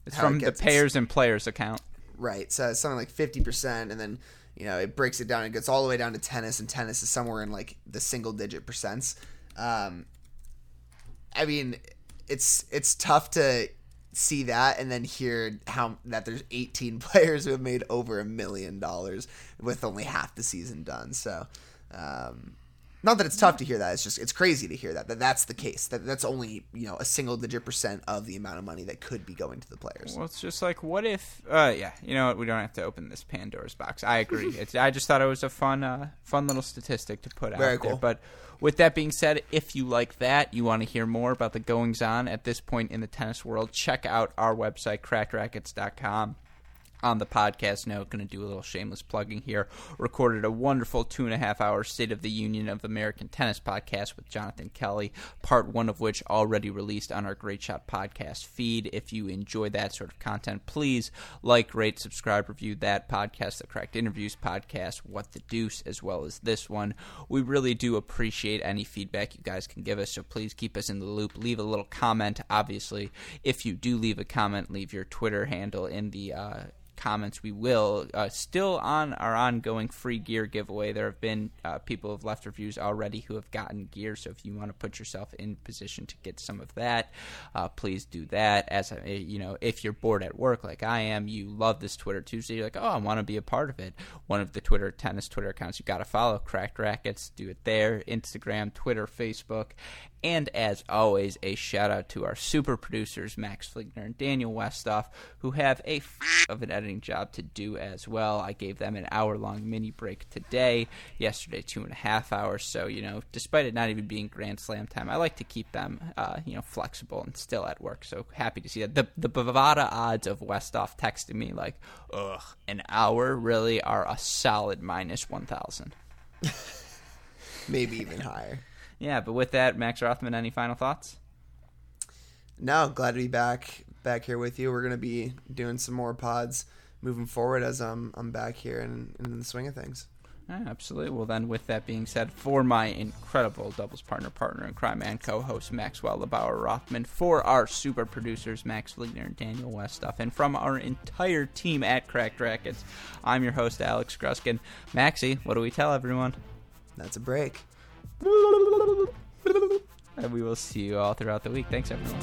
It's
how it
from the payers and players account.
Right. So it's something like fifty percent, and then you know it breaks it down. It gets all the way down to tennis, and tennis is somewhere in like the single digit percents. Um, I mean, it's it's tough to see that and then hear how that there's 18 players who have made over a million dollars with only half the season done. So, um, not that it's tough to hear that. It's just it's crazy to hear that that that's the case. That that's only you know a single digit percent of the amount of money that could be going to the players.
Well, it's just like, what if? Uh, yeah, you know what? We don't have to open this Pandora's box. I agree. it's, I just thought it was a fun, uh, fun little statistic to put
Very
out there. But with that being said, if you like that, you want to hear more about the goings on at this point in the tennis world, check out our website, crackedracquets.com. on the podcast note, going to do a little shameless plugging here. Recorded a wonderful two and a half hour State of the Union of American Tennis podcast with Jonathan Kelly, part one of which already released on our Great Shot podcast feed. If you enjoy that sort of content, please like, rate, subscribe, review that podcast, the Correct Interviews podcast, What the Deuce, as well as this one. We really do appreciate any feedback you guys can give us, so please keep us in the loop. Leave a little comment, obviously. If you do leave a comment, leave your Twitter handle in the uh, comments, we will. Uh, still on our ongoing free gear giveaway. There have been uh, people have left reviews already who have gotten gear. So if you want to put yourself in position to get some of that, uh, please do that. As a, you know, if you're bored at work like I am, you love this Twitter Tuesday. You're like, oh, I want to be a part of it. One of the Twitter tennis Twitter accounts you got to follow, Cracked Racquets. Do it there. Instagram, Twitter, Facebook, and as always, a shout out to our super producers, Max Fligner and Daniel Westoff, who have a f- of an editing job to do as well. I gave them an hour long mini break today, yesterday, two and a half hours. So, you know, despite it not even being Grand Slam time, I like to keep them, uh, you know, flexible and still at work. So happy to see that. The, the Bovada odds of Westoff texting me, like, ugh, an hour really are a solid minus 1,000.
Maybe even higher.
Yeah, but with that, Max Rothman, any final thoughts?
No, glad to be back back here with you. We're gonna be doing some more pods moving forward as I'm I'm back here and, and in the swing of things.
Yeah, absolutely. Well, then, with that being said, for my incredible doubles partner, partner in crime, and co-host Maxwell Lebauer Rothman, for our super producers Max Fligner and Daniel Westoff, and from our entire team at Cracked Racquets, I'm your host Alex Gruskin. Maxie, what do we tell everyone?
That's a break.
And we will see you all throughout the week. Thanks, everyone.